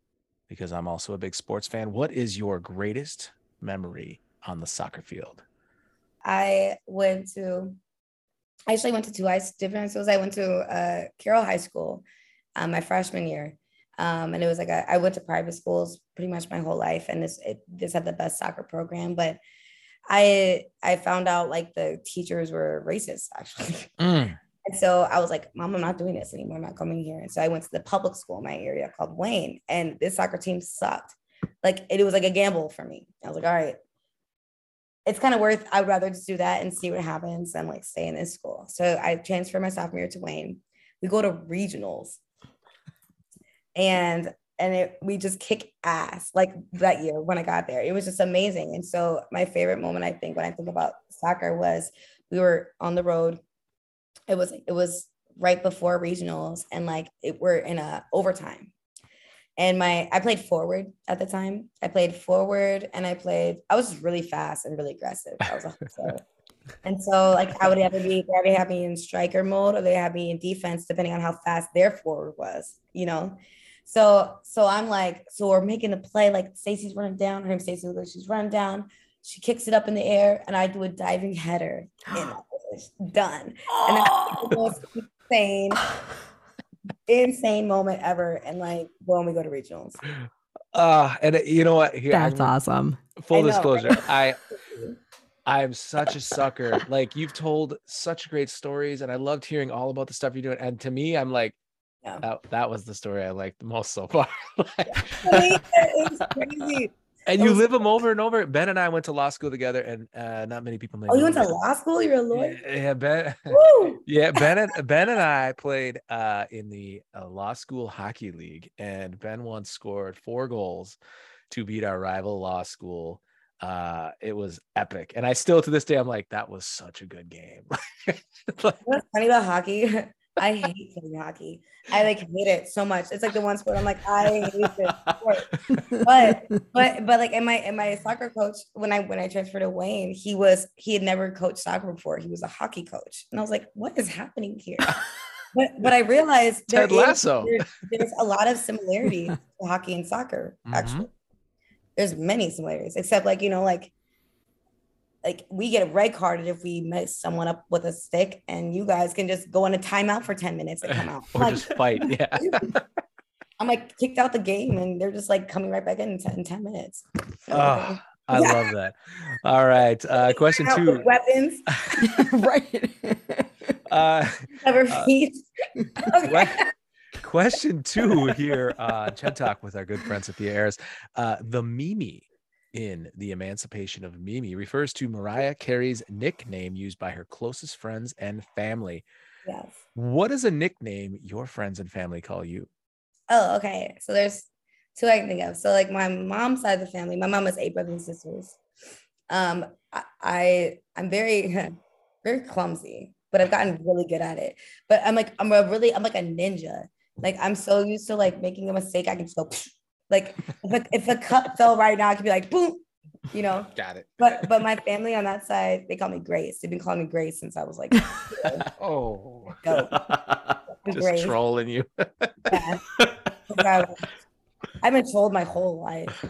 A: because I'm also a big sports fan. What is your greatest memory on the soccer field?
B: I went to, I actually went to two high different schools. I went to uh, Carroll High School um, my freshman year. Um, and it was like a, I went to private schools pretty much my whole life, and this it, this had the best soccer program. But I I found out like the teachers were racist [LAUGHS] actually. Mm. And so I was like, Mom, I'm not doing this anymore. I'm not coming here. And so I went to the public school in my area called Wayne, and this soccer team sucked. Like it was like a gamble for me. I was like, all right, it's kind of worth, I'd rather just do that and see what happens than like stay in this school. So I transferred my sophomore year to Wayne. We go to regionals. And and it we just kick ass like that year when I got there. It was just amazing. And so my favorite moment I think when I think about soccer was we were on the road. It was it was right before regionals and like it we're in a overtime. And my I played forward at the time. I played forward and I played I was really fast and really aggressive. I was a [LAUGHS] And so like I would either be they have me in striker mode or they have me in defense depending on how fast their forward was, you know. So so I'm like, so we're making a play like Stacey's running down, her name Stacey, she's running down, she kicks it up in the air, and I do a diving header, [GASPS] and done. And that's the most insane, insane moment ever. And like when we go to regionals.
A: Uh, and you know what?
C: Here, that's I'm, awesome.
A: Full I disclosure, I I'm such a sucker. Like you've told such great stories, and I loved hearing all about the stuff you're doing. And to me, I'm like, yeah. That, that was the story I liked the most so far. [LAUGHS] it's crazy. And you live them over and over. Ben and I went to law school together, and uh, not many people.
B: Oh, you went to law school? You're a lawyer.
A: Yeah, yeah Ben. [LAUGHS] yeah, Ben. And, ben and I played uh, in the uh, law school hockey league, and Ben once scored four goals to beat our rival law school. Uh, it was epic, and I still to this day I'm like, that was such a good game. [LAUGHS]
B: like, What's funny about hockey? [LAUGHS] I hate playing hockey. I like hate it so much. It's like the one sport I'm like, I hate this sport. But but but like in my in my soccer coach, when I when I transferred to Wayne, he was he had never coached soccer before. He was a hockey coach. And I was like, what is happening here? But but I realized
A: Ted Lasso.
B: Is, there, there's a lot of similarity to hockey and soccer, actually. Mm-hmm. There's many similarities, except like, you know, like like we get red carded if we mess someone up with a stick, and you guys can just go on a timeout for 10 minutes and come [LAUGHS] out.
A: or like, just fight. Yeah. [LAUGHS]
B: I'm like kicked out the game and they're just like coming right back in 10, in 10 minutes.
A: So, oh, I yeah. love that. All right. Uh, question two.
B: Weapons. [LAUGHS]
C: right.
A: Uh,
B: Never uh,
A: okay. Question two here, uh, Ched Talk with our good friend Sophia Eris. Uh, the Mimi in The Emancipation of Mimi refers to Mariah Carey's nickname used by her closest friends and family.
B: Yes.
A: What is a nickname your friends and family call you?
B: Oh, okay. So there's two I can think of. So like my mom's side of the family, my mom has eight brothers and sisters. Um, I, I I'm very [LAUGHS] very clumsy, but I've gotten really good at it. But I'm like I'm a really I'm like a ninja. Like I'm so used to like making a mistake, I can just go [LAUGHS] like if a, if a cup fell right now, I could be like, boom, you know.
A: Got it.
B: But but my family on that side, they call me Grace. They've been calling me Grace since I was like, [LAUGHS]
A: oh, just Grace. trolling you. yeah. [LAUGHS]
B: I've been trolled my whole life.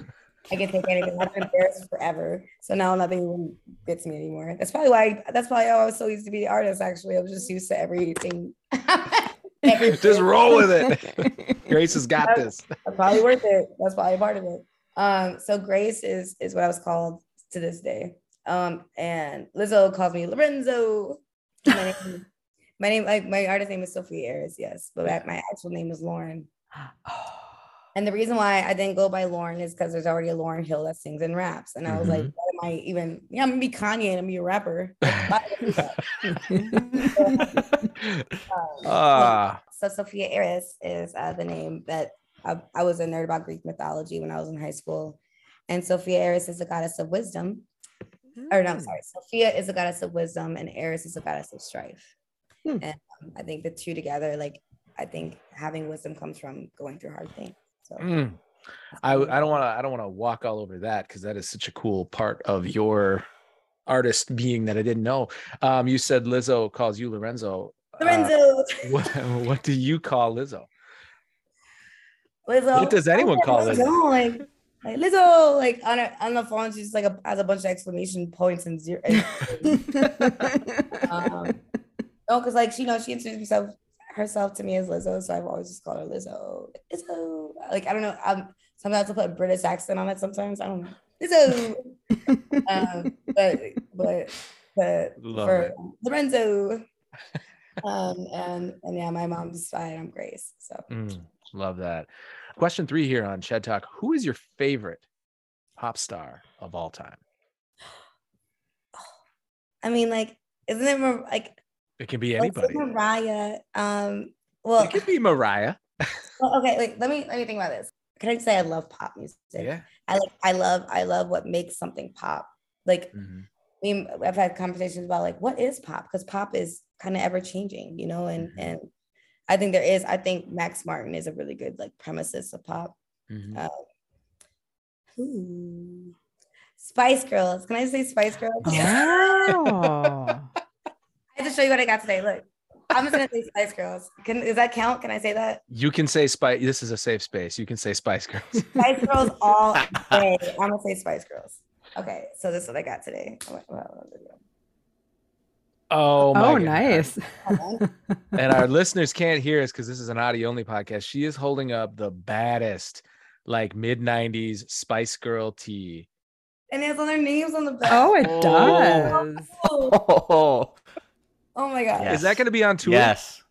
B: I can take anything. I've been embarrassed forever. So now nothing even gets me anymore. That's probably why. That's probably how I was so used to be the artist. Actually, I was just used to everything. [LAUGHS] [LAUGHS]
A: Just roll with it. [LAUGHS] Grace has got this.
B: probably worth it. That's probably part of it. Um, so Grace is is what I was called to this day. Um, and Lizzo calls me Lorenzo. My name, [LAUGHS] my name, like my artist name is Sophie Eris, yes, but my actual name is Lauryn. [GASPS] And the reason why I didn't go by Lauryn is because there's already a Lauryn Hill that sings and raps. And I was mm-hmm. like, what am I even? Yeah, I'm gonna be Kanye and I'm gonna be a rapper. [LAUGHS] [LAUGHS] uh. So Sophia Eris is uh, the name that I, I, was a nerd about Greek mythology when I was in high school. And Sophia Eris is a goddess of wisdom. Mm. Or no, I'm sorry. Sophia is a goddess of wisdom and Eris is a goddess of strife. Mm. And um, I think the two together, like I think having wisdom comes from going through hard things. So
A: mm. I, I don't want to I don't want to walk all over that because that is such a cool part of your artist being that I didn't know. Um, you said Lizzo calls you Lorenzo.
B: Uh, Lorenzo. Uh, [LAUGHS]
A: what, what do you call Lizzo?
B: Lizzo.
A: What does anyone call Lizzo?
B: Like, like Lizzo, like on a, on the phone, she's like a, has a bunch of exclamation points and zero. [LAUGHS] um, no, because like she you know she introduced herself herself to me as Lizzo, so I've always just called her Lizzo. Lizzo. Like I don't know. Um, sometimes I put a British accent on it. Sometimes I don't know. Lizzo. um, but but but Love for it. Lorenzo. um, and and yeah, my mom's fine. I'm Grace. So
A: mm, love that. Question three here on Ched Talk: Who is your favorite pop star of all time? [SIGHS]
B: I mean, like, isn't it more like
A: it can be anybody.
B: Mariah. Um, well,
A: it could be Mariah. [LAUGHS]
B: well, okay, like let me let me think about this. Can I just say I love pop music?
A: Yeah.
B: I like I love I love what makes something pop. Like mm-hmm. I mean, I've had conversations about like what is pop because pop is kind of ever changing, you know, and mm-hmm. and I think there is. I think Max Martin is a really good like premises of pop. Mm-hmm. Uh, Spice Girls. Can I say Spice Girls? Oh. [LAUGHS] I have to show you what I got today. Look. I'm just gonna say Spice Girls. Can does that count? Can I say that?
A: You can say Spice. This is a safe space. You can say Spice Girls.
B: Spice Girls all [LAUGHS] day. I'm gonna say Spice Girls. Okay, so this is what I got today.
A: Oh, my
C: oh, nice. [LAUGHS]
A: and our listeners can't hear us because this is an audio only podcast. She is holding up the baddest, like mid '90s Spice Girl tee.
B: And it has all their names on the back.
C: Oh, it oh. does.
B: Oh, oh [LAUGHS] my god!
A: Yes. Is that going to be on tour?
D: Yes.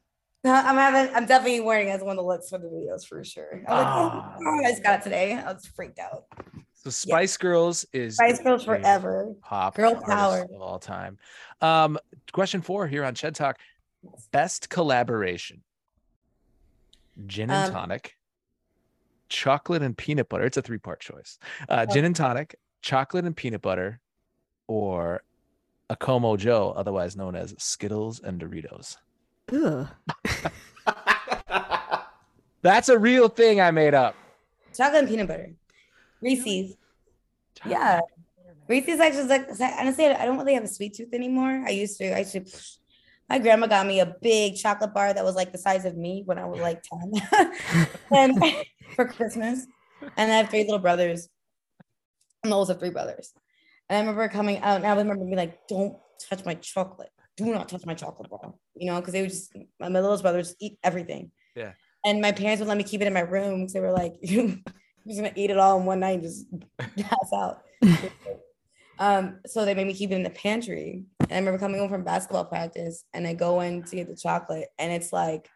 B: I'm having. I'm definitely wearing it as one of the looks for the videos for sure. I was like, oh, oh I just got it today. I was freaked out.
A: So Spice yeah. Girls is
B: Spice Girls forever.
A: Pop
B: girl power
A: of all time. Um, question four here on Ched Talk: Best collaboration. Gin and um, tonic, chocolate and peanut butter. It's a three-part choice. Uh, oh. Gin and tonic, chocolate and peanut butter, or a Como Joe, otherwise known as Skittles and Doritos. [LAUGHS] That's a real thing I made up.
B: Chocolate and peanut butter. Reese's. Yeah. Reese's actually like honestly, I don't really have a sweet tooth anymore. I used to. I should. My grandma got me a big chocolate bar that was like the size of me when I was like 10 [LAUGHS] and [LAUGHS] for Christmas. And I have three little brothers. I'm the oldest of three brothers. And I remember coming out and I remember being like, don't touch my chocolate. Do not touch my chocolate bar. You know, because they would just my littlest brother would just eat everything.
A: Yeah.
B: And my parents would let me keep it in my room because they were like, [LAUGHS] you, are just gonna eat it all in one night and just pass out. [LAUGHS] um, so they made me keep it in the pantry. And I remember coming home from basketball practice and I go in to get the chocolate and it's like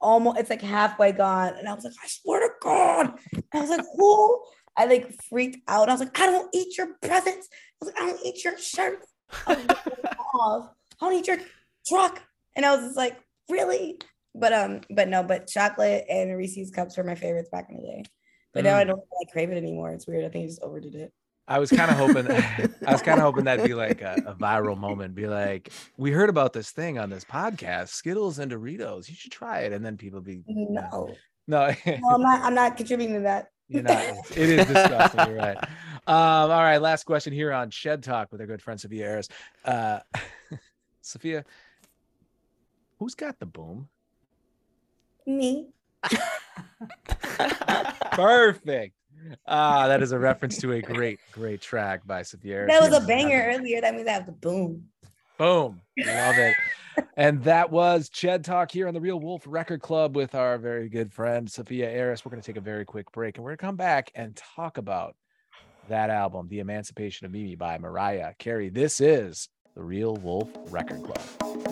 B: almost it's like halfway gone. And I was like, I swear to God. And I was like, who? I like freaked out. I was like, I don't eat your presents. I was like, I don't eat your shirts. I, [LAUGHS] I don't eat your truck. And I was just like, really? But um, but no, but chocolate and Reese's cups were my favorites back in the day. But mm. now I mm. don't like crave it anymore. It's weird. I think I just overdid it.
A: I was kind of hoping [LAUGHS] [LAUGHS] I was kind of hoping that'd be like a, a, viral moment. Be like, we heard about this thing on this podcast, Skittles and Doritos. You should try it. And then people be
B: no.
A: No,
B: no I'm not I'm not contributing to that.
A: You're not. It is disgusting. You're right. [LAUGHS] Um, all right. Last question here on Ched Talk with our good friend Sophia Eris. Uh, [LAUGHS] Sophia, who's got the boom?
B: Me. [LAUGHS]
A: Perfect. Ah, that is a reference to a great, great track by Sophia.
B: That was a banger earlier. That means I have the boom.
A: Boom. Love it. [LAUGHS] and that was Ched Talk here on the Real Wolf Record Club with our very good friend Sophia Eris. We're going to take a very quick break and we're going to come back and talk about that album, The Emancipation of Mimi by Mariah Carey. This is the Real Wolf Record Club.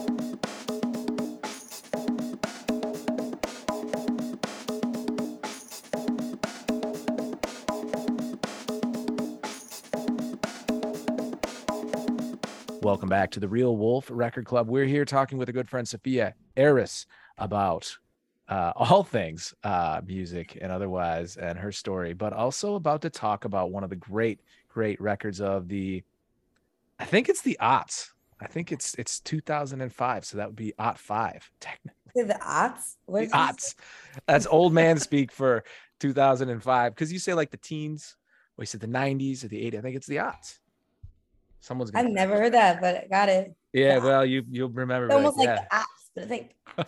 A: Welcome back to the Real Wolf Record Club. We're here talking with a good friend, Sophia Eris, about uh, all things uh, music and otherwise, and her story, but also about to talk about one of the great, great records of the, I think it's the aughts. I think it's it's 2005, so that would be aught five technically.
B: The aughts, what
A: the aughts. That's old man speak for 2005 because you say like the teens, or you said the 90s or the 80s. I think it's the aughts. Someone's.
B: I've never heard that, but got it.
A: Yeah, well, you you'll remember.
B: It's almost like, yeah. the apps, but it's like. [LAUGHS]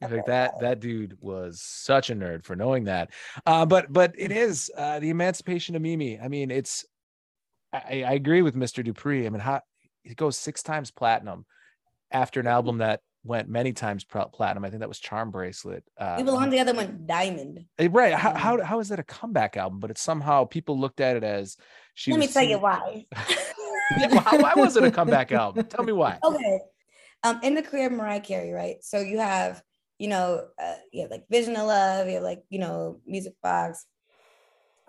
A: Fact, that that dude was such a nerd for knowing that. Uh, but but it is uh, the emancipation of Mimi. I mean, it's. I, I agree with Mr. Dupri. I mean, how it goes six times platinum after an album that went many times platinum. I think that was Charm Bracelet.
B: Uh, we belong together went diamond.
A: Eh, right. How, how how is that a comeback album? But it's somehow people looked at it as she.
B: Let me tell you why. [LAUGHS]
A: why, why was it a comeback album? Tell me why.
B: Okay. Um, in the career of Mariah Carey, right? So you have, you know, uh, you have like Vision of Love, you have like, you know, Music Box.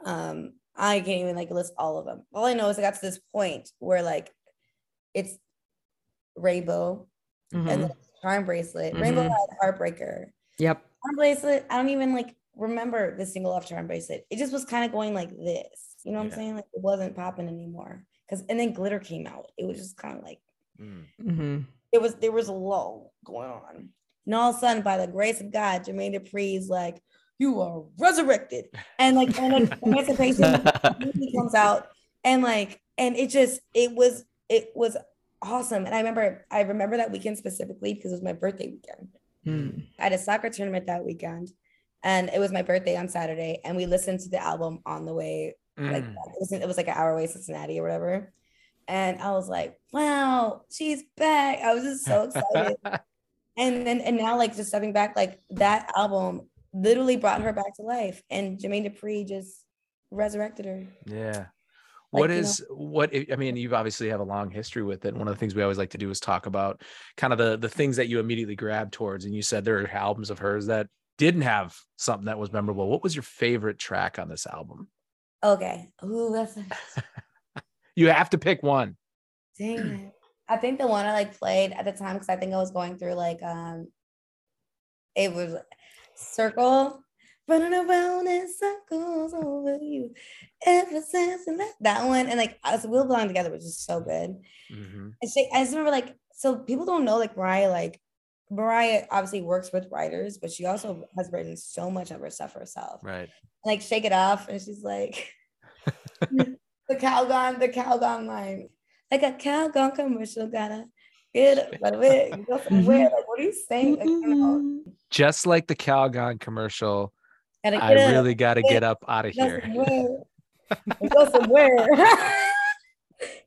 B: Um, I can't even like list all of them. All I know is I got to this point where like it's Rainbow mm-hmm. and then Charm Bracelet. Mm-hmm. Rainbow had Heartbreaker.
C: Yep.
B: Charm Bracelet, I don't even like remember the single off charm bracelet. It just was kind of going like this. You know what yeah. I'm saying? Like it wasn't popping anymore. Cause and then glitter came out. It was just kind of like mm. mm-hmm. it was there was a lull going on. And all of a sudden, by the grace of God, Jermaine Dupri's like, you are resurrected. And like and like [LAUGHS] emancipation comes out and like and it just it was it was awesome. And I remember I remember that weekend specifically because it was my birthday weekend. Mm. I had a soccer tournament that weekend and it was my birthday on Saturday, and we listened to the album on the way. Mm. Like it was, it was like an hour away, Cincinnati or whatever. And I was like, "Wow, she's back!" I was just so excited. [LAUGHS] and then and now, like just stepping back, like that album literally brought her back to life, and Jermaine Dupri just resurrected her.
A: Yeah. What like, is you know, what I mean? You've obviously have a long history with it. One of the things we always like to do is talk about kind of the the things that you immediately grab towards. And you said there are albums of hers that didn't have something that was memorable, what was your favorite track on this album?
B: Okay. Ooh, that's [LAUGHS]
A: you have to pick one.
B: Dang it. I think the one I like played at the time because I think I was going through like um it was circle running around in circles over you ever since and that, that one and like us we'll belong together which is so good mm-hmm. and she, I just remember like so people don't know like Mariah like Mariah obviously works with writers, but she also has written so much of her stuff herself.
A: Right.
B: Like Shake It Off. And she's like, [LAUGHS] the Calgon, the Calgon line. Like a Calgon commercial, gotta get it, go somewhere. Like, what are you saying? Like, you know, mm-hmm.
A: Just like the Calgon commercial, I really got to get up out of here. [LAUGHS]
B: go somewhere.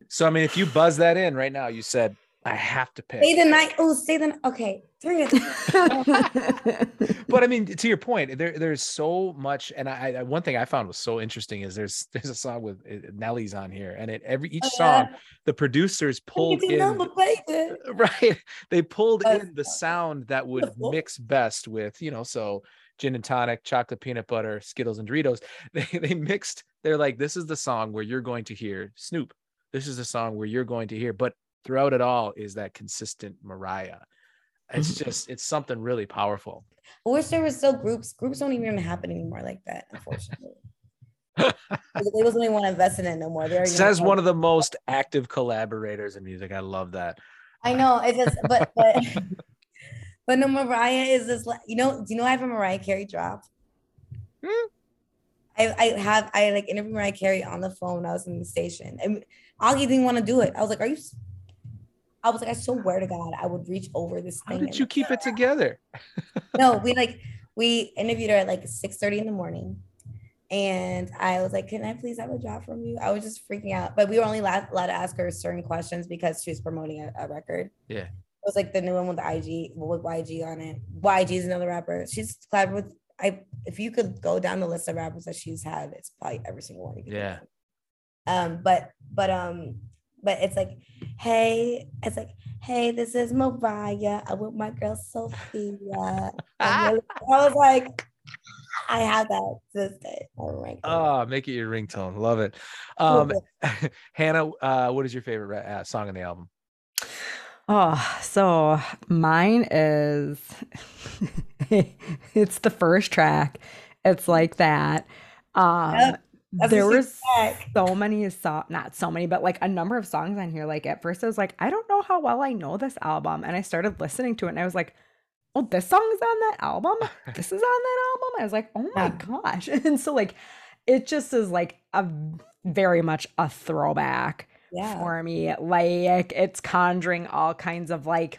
A: so, I mean, if you buzz that in right now, you said I have to pick.
B: Stay the night. Oh, stay the night. Okay. [LAUGHS]
A: but I mean, to your point, there there's so much, and I, I, one thing I found was so interesting is there's [LAUGHS] there's a song with uh, Nelly's on here, and it every each oh, song yeah. the producers pulled in [LAUGHS] right. They pulled in the sound that would mix best with you know so gin and tonic, chocolate peanut butter, Skittles and Doritos. They they mixed. They're like, this is the song where you're going to hear Snoop. This is the song where you're going to hear, but throughout it all is that consistent Mariah. It's mm-hmm. just it's something really powerful.
B: I wish there was still groups. Groups don't even happen anymore like that, unfortunately. [LAUGHS] the labels don't even want to invest in it no more. They
A: Says one of the most active collaborators in music. I love that.
B: I know it just, but but [LAUGHS] but no, Mariah is this. You know, do you know I have a Mariah Carey drop? Hmm? I, I have I like interviewed Mariah Carey on the phone when I was in the station, and Augie didn't want to do it. I was like, "Are you I was like, I swear to God, I would reach over this
A: thing. How did you keep it together?
B: no, we like we interviewed her at like 6 30 in the morning. And I was like, Can I please have a job from you? I was just freaking out. But we were only allowed, to ask her certain questions because she was promoting a, a record.
A: Yeah.
B: It was like the new one with the IG, with YG on it. YG is another rapper. She's collaborated with I if you could go down the list of rappers that she's had, it's probably every single one.
A: yeah.
B: Um, but but um but it's like, hey, it's like, hey, this is Mariah. I'm with my girl Sophia. [LAUGHS] I was like, I have that to this day.
A: Oh, make it your ringtone. Love it. Um, [LAUGHS] Hannah, uh, what is your favorite uh, song on the album?
C: Oh, so mine is [LAUGHS] it's the first track. It's like that. Um, yep. That's there was so many songs, not so many, but like a number of songs on here. Like at first I was like, I don't know how well I know this album. And I started listening to it and I was like, Oh, this song is on that album. [LAUGHS] This is on that album. I was like, oh my gosh. [LAUGHS] And so like it just is like a very much a throwback yeah. for me. Like it's conjuring all kinds of like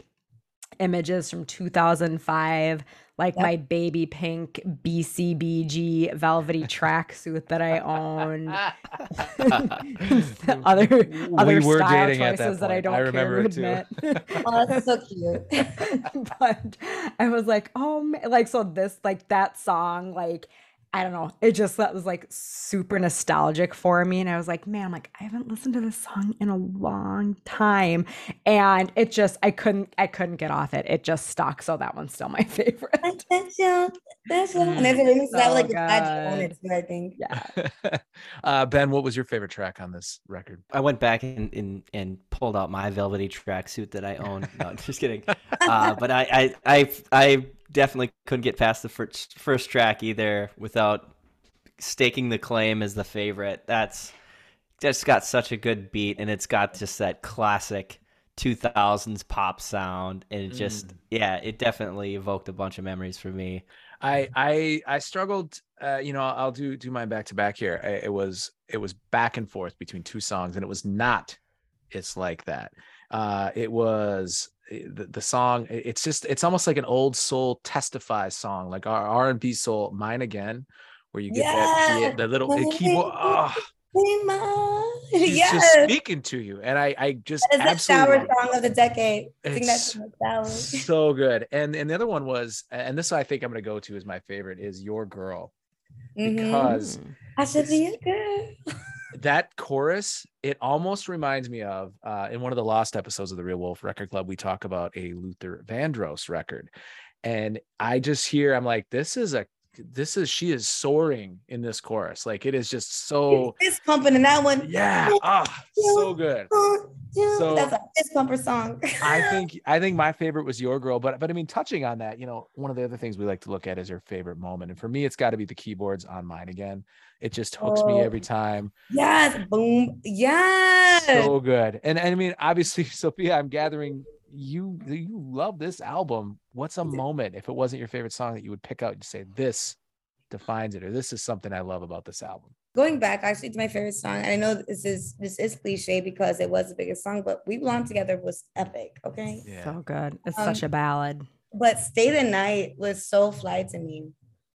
C: images from 2005 like yep. my baby pink BCBG velvety tracksuit that I own. [LAUGHS] other we other were style dating choices that, that, I don't I remember care to admit. [LAUGHS]
B: oh, that's so cute. [LAUGHS]
C: but I was like, oh, man. like so this like that song like I don't know. It just that was like super nostalgic for me. And I was like, man, I'm like, I haven't listened to this song in a long time. And it just I couldn't I couldn't get off it. It just stuck. So that one's still my [LAUGHS] favorite.
B: That's you. That's you. And there's a remix that like good. on it too, I think.
C: Yeah. [LAUGHS]
A: Uh, ben, what was your favorite track on this record?
D: I went back and and, and pulled out my velvety tracksuit that I own. No, just kidding. [LAUGHS] Uh, but I, I I I definitely couldn't get past the first first track either without staking the claim as the favorite. That's just got such a good beat, and it's got just that classic 2000s pop sound, and it just mm. yeah, it definitely evoked a bunch of memories for me.
A: I I I struggled. Uh, you know, I'll do do mine back to back here. I, it was it was back and forth between two songs, and it was not. It's like that. Uh, it was the, the song. It's just it's almost like an old soul testify song, like our R and B soul. Mine again, where you get yeah. that the, the little keyboard. Oh, He's yes. [LAUGHS] just speaking to you, and I, I just
B: that is absolutely the shower song of the decade. It's [LAUGHS]
A: so good. And and the other one was, and this I think I'm gonna go to is my favorite is Your Girl, mm-hmm. because
B: I should be a girl. [LAUGHS]
A: that chorus, it almost reminds me of uh, in one of the lost episodes of the Real Wolf Record Club, we talk about a Luther Vandross record. And I just hear, I'm like, this is a this is she is soaring in this chorus. Like it is just so
B: fist pumping in that one.
A: Yeah. [LAUGHS] ah, so good.
B: So that's a fist pumper song.
A: I [LAUGHS] think I think my favorite was your girl, but but I mean touching on that, you know, one of the other things we like to look at is your favorite moment. And for me, it's got to be the keyboards on mine again. It just hooks oh, me every time.
B: Yes, boom. Yes.
A: So good. And, and I mean, obviously, [LAUGHS] Sophia, I'm gathering you you love this album. What's a moment if it wasn't your favorite song that you would pick out and say this defines it or this is something I love about this album?
B: Going back actually to my favorite song, and I know this is this is cliche because it was the biggest song, but We Belong Together was epic. Okay.
C: Yeah. So good. It's um, such a ballad.
B: But Stay the Night was so fly to me.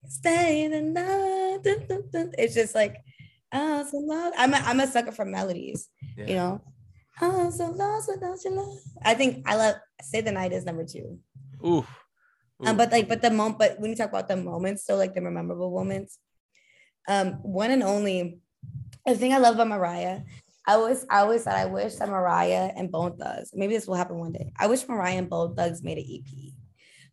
B: Stay the night. Dun, dun, dun. It's just like, oh, so I'm a, I'm a sucker for melodies, yeah. you know. I'm so lost without your love. I think I love Say the Night is number two.
A: Ooh. Ooh.
B: Um, but like, but the moment, but when you talk about the moments, so like the memorable moments, um, one and only, the thing I love about Mariah, I always, I always said I wish that Mariah and Bone Thugs, maybe this will happen one day. I wish Mariah and Bone Thugs made an EP.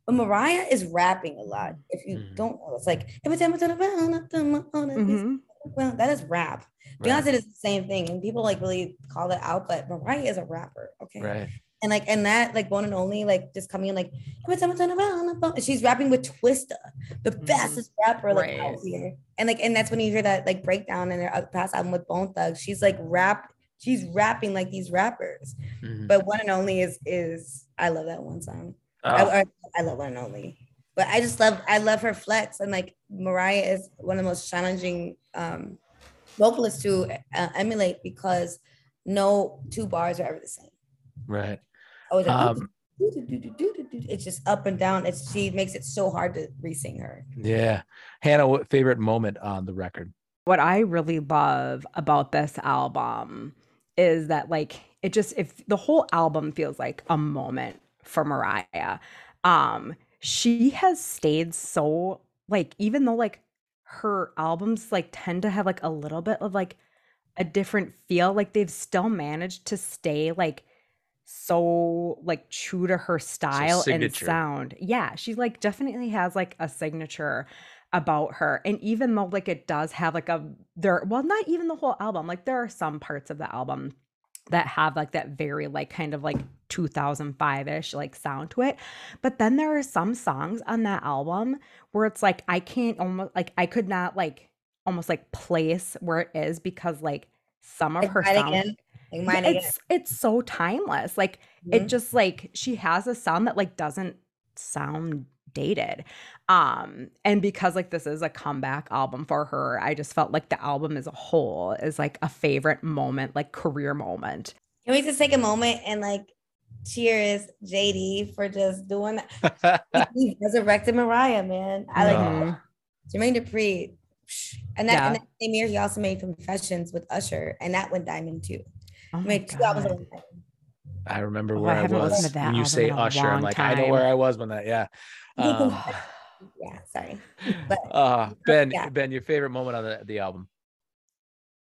B: But Mariah is rapping a lot. If you mm-hmm. don't know, it's like every time I turn around, mm-hmm. Well, that is rap. Beyonce right. is the same thing, and people like really call it out. But Mariah is a rapper, okay?
A: Right.
B: And like, and that like one and only like just coming in like every time I turn around, she's rapping with Twista, the mm-hmm. fastest rapper like right. out here. And like, and that's when you hear that like breakdown in her past album with Bone Thugs. She's like rap, she's rapping like these rappers. Mm-hmm. But one and only is is I love that one song. Oh. I, I, I love one and only but I just love I love her flex and like Mariah is one of the most challenging um vocalists to uh, emulate because no two bars are ever the same.
A: Right.
B: Oh, um, it's just up and down. It's she makes it so hard to re-sing her.
A: Yeah, Hannah, what favorite moment on the record?
C: What I really love about this album is that like it just if the whole album feels like a moment for Mariah. Um, she has stayed so like even though like her albums like tend to have like a little bit of like a different feel like they've still managed to stay like so like true to her style and sound. Yeah she like definitely has like a signature about her and even though like it does have like a there well not even the whole album like there are some parts of the album that have like that very like kind of like 2005ish like sound to it but then there are some songs on that album where it's like i can't almost like i could not like almost like place where it is because like some of like her songs again. Like it's it's so timeless like mm-hmm. it just like she has a sound that like doesn't sound dated. Um and because like this is a comeback album for her i just felt like the album as a whole is like a favorite moment like career moment.
B: Can we just take a moment and like cheers jd for just doing that? [LAUGHS] He resurrected mariah man. I like mm jermaine dupri. And that, yeah. and that same year he also made confessions with usher and that went diamond too. Oh he made two albums
A: I remember oh, where I, I was. when you say Usher. I'm like, time. I know where I was when that. Yeah,
B: um, [SIGHS] yeah, sorry. But
A: uh, Ben, yeah. Ben, your favorite moment on the, the album?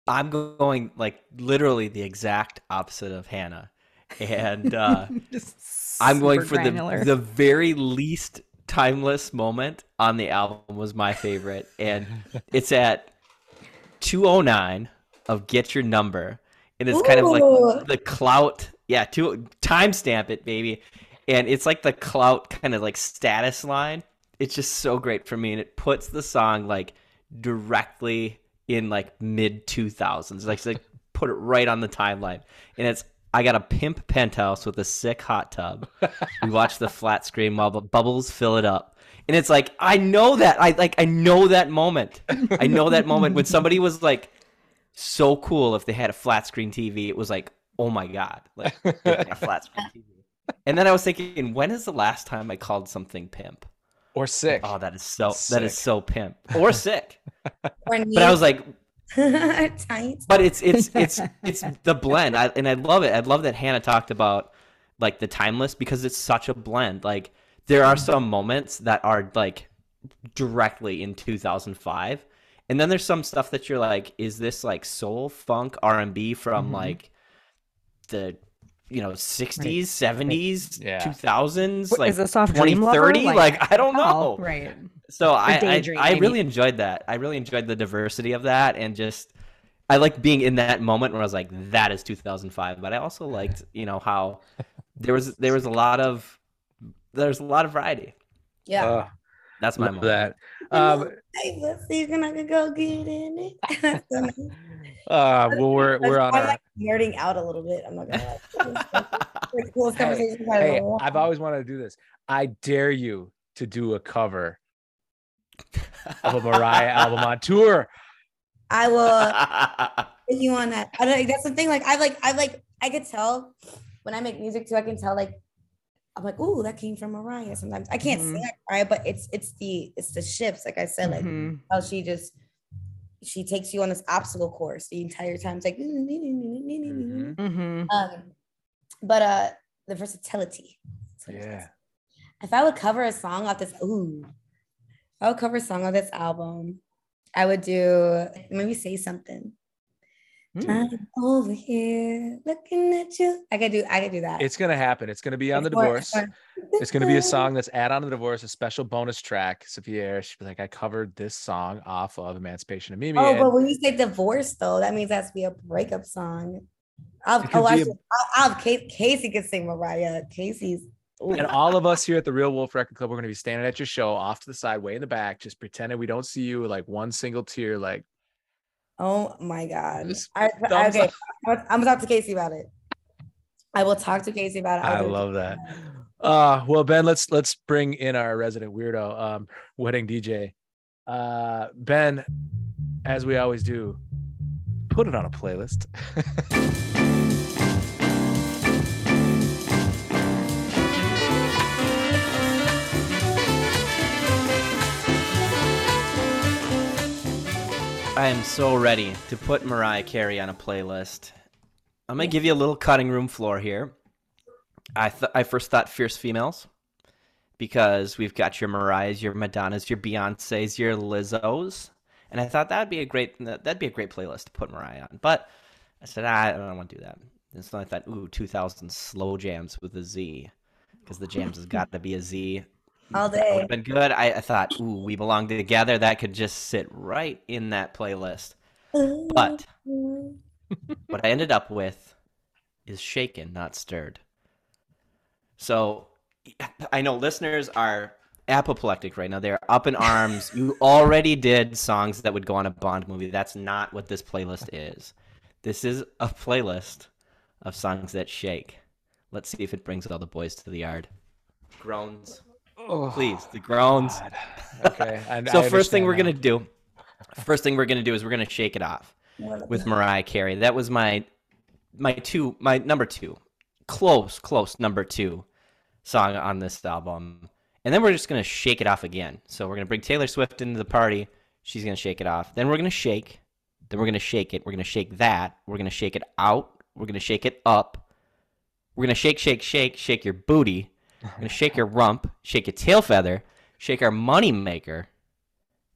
D: I'm going like literally the exact opposite of Hannah, and uh, [LAUGHS] I'm going for granular. the the very least timeless moment on the album was my favorite, and [LAUGHS] it's at 209 of Get Your Number. And it's Ooh. kind of like the clout. Yeah, to timestamp it, baby. And it's like the clout kind of like status line. It's just so great for me. And it puts the song like directly in like mid 2000s. Like, like [LAUGHS] put it right on the timeline. And it's I got a pimp penthouse with a sick hot tub. we watch the flat screen the bubbles fill it up. And it's like I know that I like I know that moment. I know that moment when somebody was like so cool if they had a flat screen TV. It was like, oh my god, like a flat screen TV. And then I was thinking, when is the last time I called something pimp
A: or sick?
D: Oh, that is so sick. that is so pimp or sick. [LAUGHS] or but I was like, [LAUGHS] tight. but it's it's it's it's the blend, I, and I love it. I love that Hannah talked about like the timeless because it's such a blend. Like there are some moments that are like directly in 2005, and then there's some stuff that you're like, is this like soul funk R and B from mm-hmm. like the you know 60s right. 70s yeah. 2000s like is this off 2030 like, like, i don't know
C: oh, right
D: so I, I, I really enjoyed that. I really enjoyed the diversity of that and just I like being in that moment where I was like, that is 2005. But I also liked, you know, how there was there was a lot of there's a lot of variety.
B: Yeah. Uh,
D: That's my moment.
A: That. Um,
B: hey, let's see if I can go get in it. [LAUGHS]
A: uh, well, we're we're on
B: I'm like nerding out a little bit. I'm not gonna lie. [LAUGHS]
A: hey, hey, I've always wanted to do this. I dare you to do a cover of a Mariah [LAUGHS] album on tour.
B: I will [LAUGHS] put you on that. I don't that's the thing. Like I like I like I could tell when I make music too, I can tell like I'm like, oh, that came from Mariah. Sometimes I can't mm-hmm. sing Mariah, but it's it's the it's the shifts, like I said, like mm-hmm. how she just she takes you on this obstacle course the entire time. It's like mm-hmm. mm-hmm. um, but uh the versatility.
A: Yeah.
B: If I would cover a song off this, ooh, I would cover a song on this album. I would do maybe say something. Mm. I'm over here looking at you. I could do I could do that.
A: It's gonna happen. It's gonna be on the divorce. It's gonna be a [LAUGHS] song that's add on to the divorce, a special bonus track. Sophia she'd be like, I covered this song off of Emancipation of Mimi.
B: Oh, but when you say divorce though, that means that has to be a breakup song. I'll, oh, I I'll, I'll, Casey can sing Mariah. Casey's
A: Ooh. [LAUGHS] And all of us here at the Real Wolf Record Club, we're going to be standing at your show off to the side, way in the back, just pretending we don't see you, like one single tear, like.
B: Oh my God. I, okay. [LAUGHS] I'm going to talk to Casey about it. I will talk to Casey about it.
A: I'll i love that. Uh, well, Ben, let's let's bring in our resident weirdo, um, wedding DJ. Uh, Ben, as we always do, put it on a playlist. [LAUGHS]
D: I am so ready to put Mariah Carey on a playlist. I'm gonna give you a little cutting room floor here. I th- I first thought fierce females because we've got your Mariahs, your Madonnas, your Beyonces, your Lizzos, and I thought that'd be a great that'd be a great playlist to put Mariah on. But I said ah, I don't want to do that. And so I thought, ooh, 2000 slow jams with a Z, because the jams has got to be a Z
B: all day.
D: Would have been good. I, I, thought, ooh, we belong together. That could just sit right in that playlist. But mm-hmm. what I ended up with is shaken, not stirred. So I know listeners are apoplectic right now. They're up in arms. you already did songs that would go on a Bond movie. That's not what this playlist is. This is a playlist of songs that shake. Let's see if it brings all the boys to the yard. Groans. Oh, Please, the groans. God.
A: Okay.
D: I, [LAUGHS] so I first thing we're gonna do, first thing we're gonna do is we're gonna shake it off with Mariah Carey. That was my my two my number two, close close number two song on this album. And then we're just gonna shake it off again. So we're gonna bring Taylor Swift into the party. She's gonna shake it off. Then we're gonna shake. Then we're gonna shake it. We're gonna shake that. We're gonna shake it out. We're gonna shake it up. We're gonna shake, shake, shake, shake your booty. We're gonna shake your rump, shake your tail feather, shake our money maker,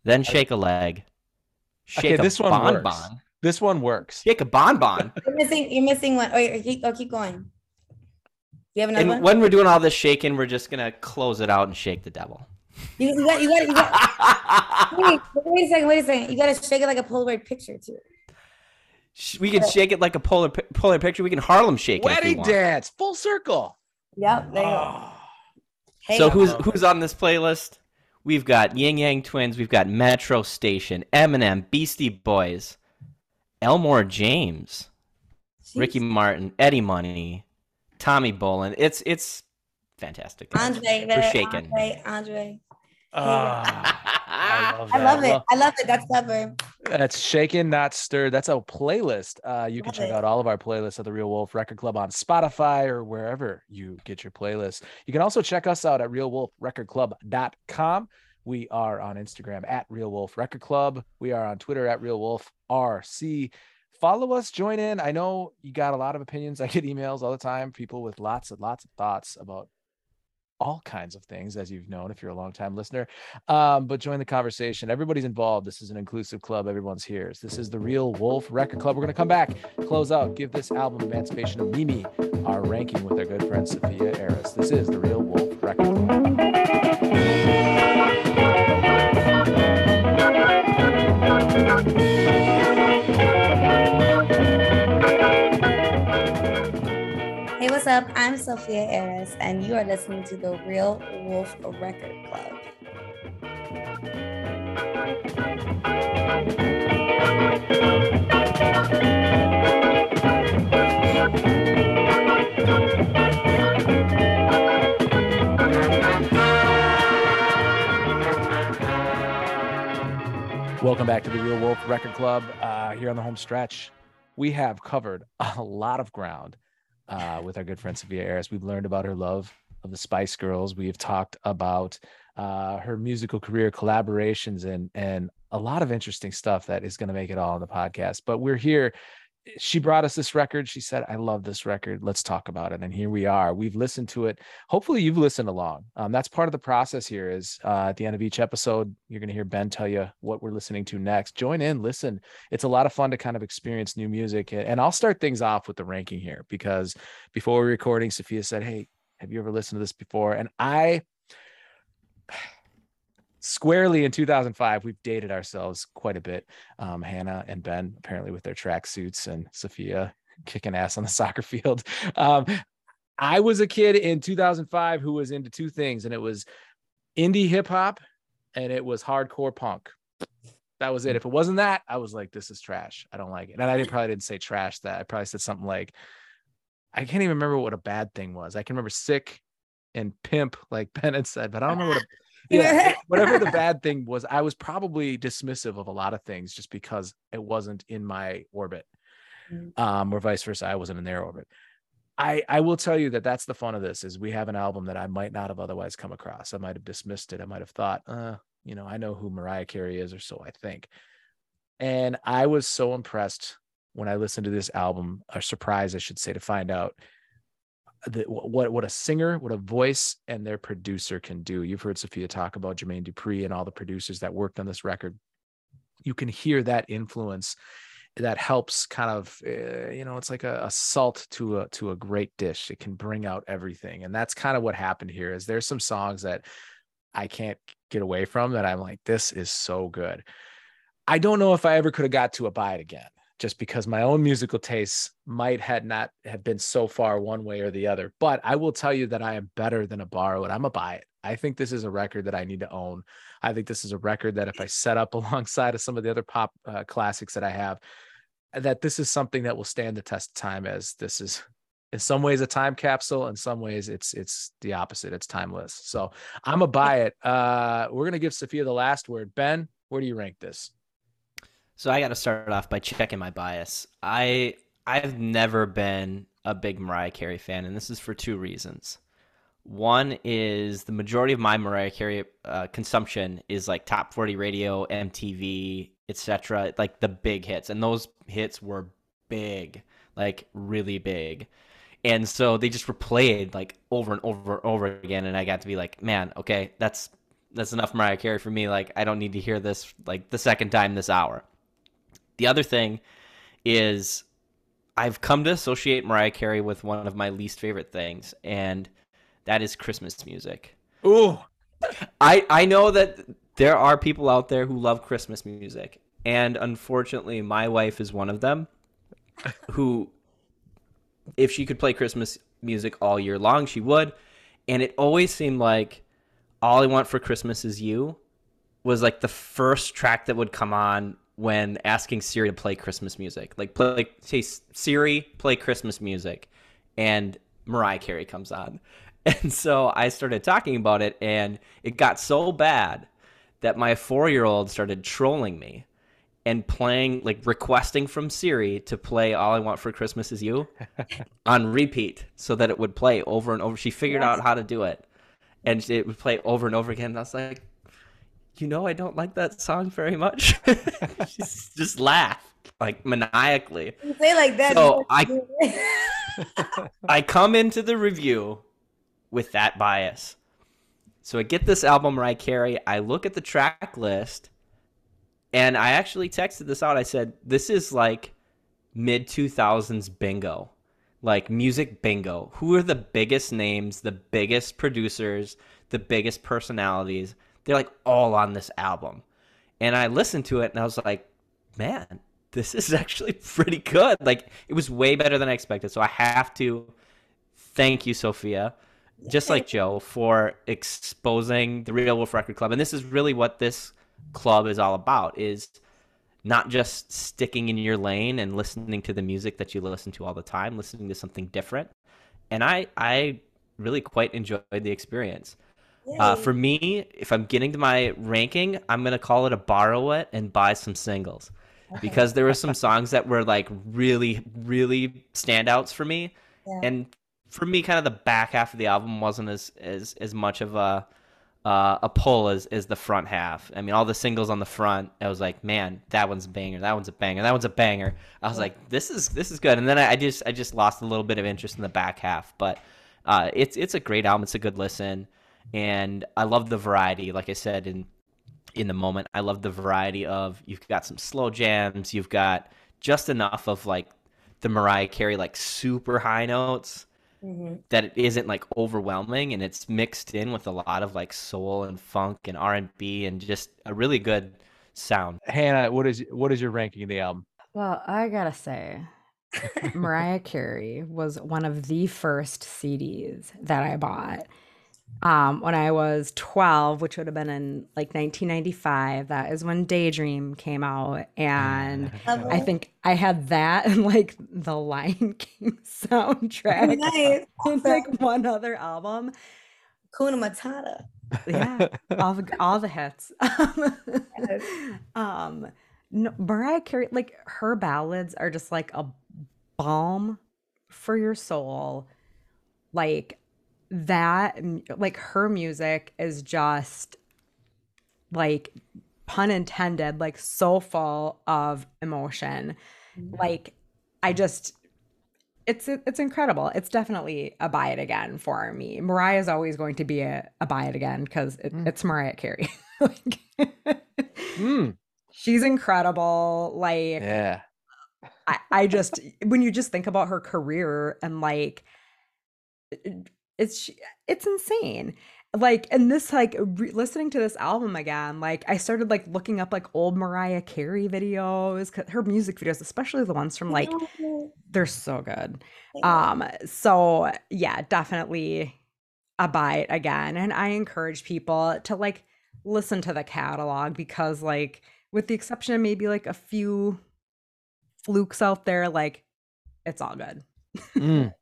D: then shake a leg.
A: Shake okay, this one bon works. Bon. This one works.
D: Shake a bonbon. [LAUGHS]
B: you're missing. You're missing one. Oh, keep, oh, keep going. You have another
D: and
B: one?
D: when we're doing all this shaking, we're just gonna close it out and shake the devil.
B: You, you got. You got. You got [LAUGHS] wait, wait a second. Wait a second. You gotta shake it like a Polaroid picture too.
D: We can shake it like a polar polar picture. We can Harlem shake
A: Wedding
D: it.
A: Wedding dance, full circle.
B: Yep. There you go.
A: Ah.
B: Hey,
D: So who's who's on this playlist? We've got Ying Yang Twins. We've got Metro Station, Eminem, Beastie Boys, Elmore James, Ricky Martin, Eddie Money, Tommy Bolin. It's it's fantastic.
B: Andre,
D: We're.
B: Andre, Andre.
A: Ah, I love, [LAUGHS]
B: I love it. I love it. That's clever.
A: That's shaken, not stirred. That's a playlist. Uh, you can check
B: it.
A: out all of our playlists at the Real Wolf Record Club on Spotify or wherever you get your playlists. You can also check us out at realwolfrecordclub.com. We are on Instagram at Real Wolf Record Club. We are on Twitter at Real Wolf RC. Follow us, join in. I know you got a lot of opinions. [LAUGHS] I get emails all the time, people with lots and lots of thoughts about all kinds of things, as you've known if you're a long time listener. Um, but join the conversation. Everybody's involved. This is an inclusive club. Everyone's here. This is the Real Wolf Record Club. We're going to come back, close out, give this album, Emancipation of Mimi, our ranking with our good friend Sophia Eris. This is the Real Wolf Record Club.
B: Up? I'm Sophia Eris, and you are listening to the Real Wolf Record Club.
A: Welcome back to the Real Wolf Record Club uh, here on the home stretch. We have covered a lot of ground uh, with our good friend Sophia Eris. We've learned about her love of the Spice Girls. We've talked about uh, her musical career, collaborations, and and a lot of interesting stuff that is going to make it all on the podcast. But we're here. She brought us this record. She said, "I love this record. Let's talk about it." And here we are. We've listened to it. Hopefully, you've listened along. Um, that's part of the process. Here is uh, at the end of each episode, you're going to hear Ben tell you what we're listening to next. Join in, listen. It's a lot of fun to kind of experience new music. And I'll start things off with the ranking here because before recording, Sophia said, "Hey, have you ever listened to this before?" And I squarely in 2005 we've dated ourselves quite a bit um, hannah and ben apparently with their track suits and sophia kicking ass on the [LAUGHS] soccer field. Um, i was a kid in 2005 who was into two things and it was indie hip-hop and it was hardcore punk. That was it. If it wasn't that i was like this is trash. I don't like it. And i didn't, probably didn't say trash that. I probably said something like i can't even remember what a bad thing was. I can remember sick and pimp like [LAUGHS] ben had said but i don't remember what a yeah, whatever the bad thing was, I was probably dismissive of a lot of things just because it wasn't in my orbit,
B: Mm.
A: um, or vice versa. I wasn't in their orbit. I I will tell you that that's the fun of this is we have an album that I might not have otherwise come across. I might have dismissed it. I might have thought, uh, you know, I know who Mariah Carey is, or so I think. And I was so impressed when I listened to this album, or surprised, I should say, to find out that what what a singer, what a voice, and their producer can do. You've heard Sophia talk about Jermaine Dupri and all the producers that worked on this record. You can hear that influence that helps kind of uh, you know it's like a, a salt to a to a great dish it can bring out everything and that's kind of what happened here is there's some songs that i can't get away from that i'm like this is so good i don't know if i ever could have got to a buy it again just because my own musical tastes might had not have been so far one way or the other. But I will tell you that I am better than a borrow it. I'm a buy it. I think this is a record that I need to own. I think this is a record that if I set up [LAUGHS] alongside of some of the other pop uh, classics that I have, that this is something that will stand the test of time as this is in some ways a time capsule in some ways it's it's the opposite it's timeless so i'm a buy it uh we're gonna give sophia the last word ben where do you rank this
D: So I got to start off by checking my bias. I I've never been a big Mariah Carey fan, and this is for two reasons. One is the majority of my Mariah Carey uh, consumption is like top 40 radio, MTV, etc. Like the big hits, and those hits were big, like really big. And so they just replayed like over and over and over again, and I got to be like, man, okay, that's that's enough Mariah Carey for me. Like I don't need to hear this like the second time this hour. The other thing is I've come to associate Mariah Carey with one of my least favorite things, and that is Christmas music.
A: Ooh.
D: I I know that there are people out there who love Christmas music, and unfortunately, my wife is one of them. [LAUGHS] who, if she could play Christmas music all year long, she would. And it always seemed like All I Want for Christmas Is You was like the first track that would come on when asking Siri to play Christmas music. Like play like say Siri, play Christmas music. And Mariah Carey comes on. [LAUGHS] And so I started talking about it and it got so bad that my 4-year-old started trolling me and playing like requesting from Siri to play All I Want for Christmas Is You [LAUGHS] on repeat so that it would play over and over. She figured yes. out how to do it. And it would play over and over again. And I was like, you know, I don't like that song very much. [LAUGHS] She's just laugh like maniacally.
B: You say like that.
D: So I, [LAUGHS] I come into the review with that bias. So I get this album Mariah Carey. I look at the track list, and I actually texted this out. I said, "This is like mid two thousands bingo, like music bingo. Who are the biggest names, the biggest producers, the biggest personalities?" They're like all on this album. And I listened to it and I was like, man, this is [LAUGHS] actually pretty good. Like it was way better than I expected. So I have to thank you, Sophia, just like Joe, for exposing the Real Wolf Record Club. And this is really what this club is all about is not just sticking in your lane and listening to the music that you listen to all the time, listening to something different. And I I really quite enjoyed the experience. Uh, for me, if I'm getting to my ranking, I'm gonna call it a borrow it and buy some singles, okay. because there were some songs that were like really, really standouts for me, yeah. and for me, kind of the back half of the album wasn't as as as much of a uh, a pull as as the front half. I mean, all the singles on the front, I was like, man, that one's a banger, that one's a banger, that one's a banger. I was like, this is this is good, and then I, I, just I just lost a little bit of interest in the back half, but uh, it's it's a great album. It's a good listen and I love the variety. Like I said in in the moment, I love the variety of you've got some slow jams, you've got just enough of like the Mariah Carey like super high notes mm-hmm. that it isn't like overwhelming, and it's mixed in with a lot of like soul and funk and R and B and just a really good sound.
A: Hannah, what is what is your ranking of the album?
C: Well, I gotta say, [LAUGHS] Mariah Carey was one of the first CDs that I bought um, when I was 12, which would have been in like 1995. That is when Daydream came out. And I think I had that and like the Lion [LAUGHS] King soundtrack. Nice. [LAUGHS] and like one other album.
B: Kuna Matata.
C: Yeah, all the, all the hits. [LAUGHS] um, no, Mariah Carey, like her ballads are just like a balm for your soul. Like that like her music is just like pun intended like so full of emotion mm-hmm. like i just it's it's incredible it's definitely a buy it again for me mariah is always going to be a, a buy it again because it, mm. it's mariah carey [LAUGHS] like, mm. she's incredible like
A: yeah
C: I, I just when you just think about her career and like it's it's insane. Like and this like re- listening to this album again like i started like looking up like old mariah carey videos her music videos especially the ones from like they're so good. Um so yeah definitely a buy it again and i encourage people to like listen to the catalog because like with the exception of maybe like a few flukes out there like it's all good.
D: Mm.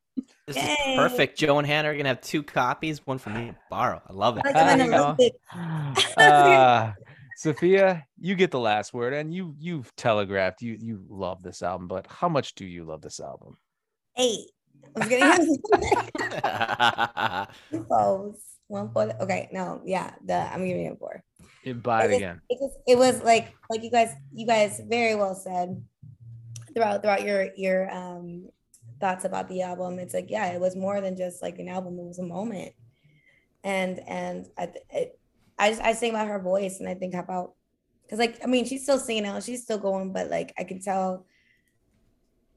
D: This Yay. is perfect. Joe and Hannah are gonna have two copies, one for me to borrow. I love it.
A: uh, [LAUGHS] Sophia, you get the last word, and you you've telegraphed you you love this album, but how much do you love this album?
B: Eight. I was gonna [LAUGHS] One four. Okay, no, yeah, the I'm giving it a four.
A: It buy it, it again.
B: It was, it was like like you guys you guys very well said throughout throughout your your um thoughts about the album it's like yeah it was more than just like an album it was a moment and and i it, i just i sing about her voice and i think about because like i mean she's still singing out she's still going but like i can tell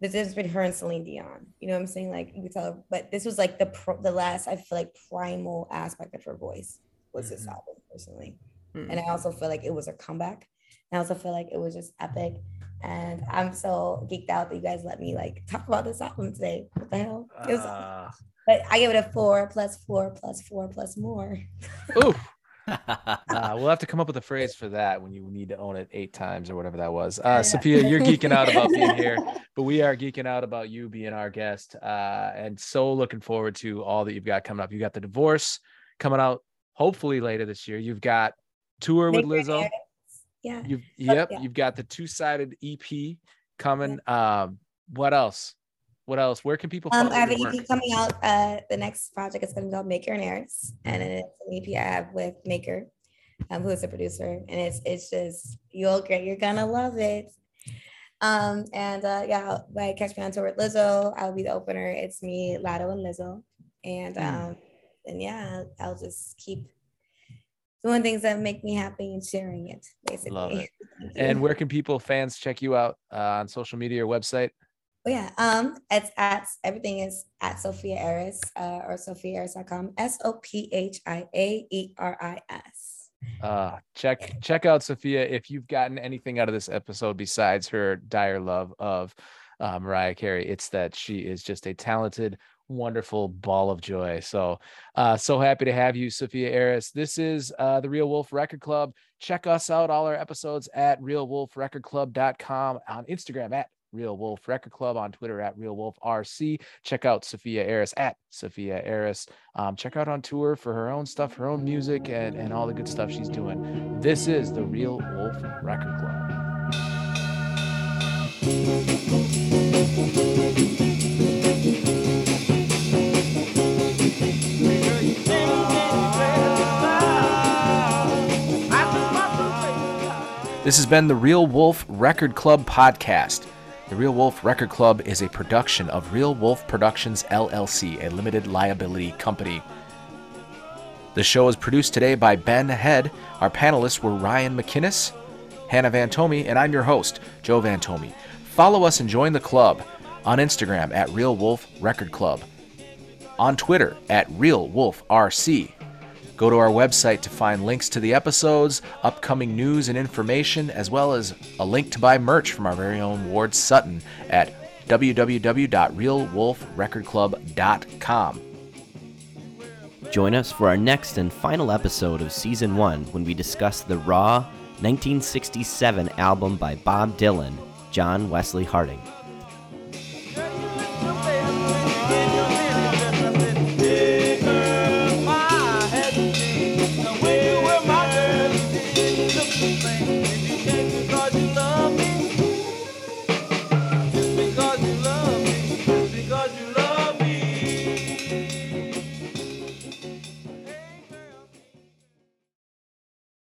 B: the difference between her and Celine Dion. You know what I'm saying? Like you can tell, but this was like the pro, the last I feel like primal aspect of her voice was mm-hmm. this album personally, mm-hmm. and I also feel like it was a comeback. And I also feel like it was just epic. And I'm so geeked out that you guys let me like talk about this album today. What the hell? Was, uh, but I give it a four plus four plus four plus more.
A: Ooh. [LAUGHS] uh, we'll have to come up with a phrase for that when you need to own it eight times or whatever that was. Uh, Sophia, you're geeking out about being here, [LAUGHS] but we are geeking out about you being our guest, uh, and so looking forward to all that you've got coming up. You got the divorce coming out hopefully later this year. You've got tour with Lizzo.
B: Yeah.
A: You've yep. Yeah. You've got the two sided EP coming. Yeah. Um, what else? What else? Where can people?
B: Um, I have an EP coming out. Uh, the next project is going to be called Maker and Eris, and it's an EP I have with Maker, um, who is a producer, and it's it's just you'll get you're gonna love it. Um, and uh, yeah, like catch me on tour with Lizzo. I'll be the opener. It's me, Latto, and Lizzo, and hmm. um, and yeah, I'll just keep doing things that make me happy and sharing it basically. Love it. [LAUGHS]
A: and where can people fans check you out uh, on social media or website?
B: Oh yeah um it's at everything is at sophia eris uh, or sophiaeris.com s-o-p-h-i-a-e-r-i-s
A: uh check check out sophia if you've gotten anything out of this episode besides her dire love of uh, mariah carey. It's that she is just a talented wonderful ball of joy. So, uh, so happy to have you, Sophia Eris. This is uh, the Real Wolf Record Club. Check us out, all our episodes at realwolfrecordclub.com, on Instagram at Real Wolf Record Club, on Twitter at Real Wolf RC. Check out Sophia Eris at Sophia Eris. Um, check out on tour for her own stuff, her own music, and, and all the good stuff she's doing. This is the Real Wolf Record Club. This has been the Real Wolf Record Club podcast. The Real Wolf Record Club is a production of Real Wolf Productions LLC, a limited liability company. The show is produced today by Ben Head. Our panelists were Ryan McKinnis, Hannah Vantomi, and I'm your host, Joe Vantomi. Follow us and join the club on Instagram at Real Wolf Record Club, on Twitter at Real Wolf RC, Go to our website to find links to the episodes, upcoming news and information, as well as a link to buy merch from our very own Ward Sutton at www.realwolfrecordclub.com.
D: Join us for our next and final episode of Season 1 when we discuss the Raw 1967 album by Bob Dylan, John Wesley Harding.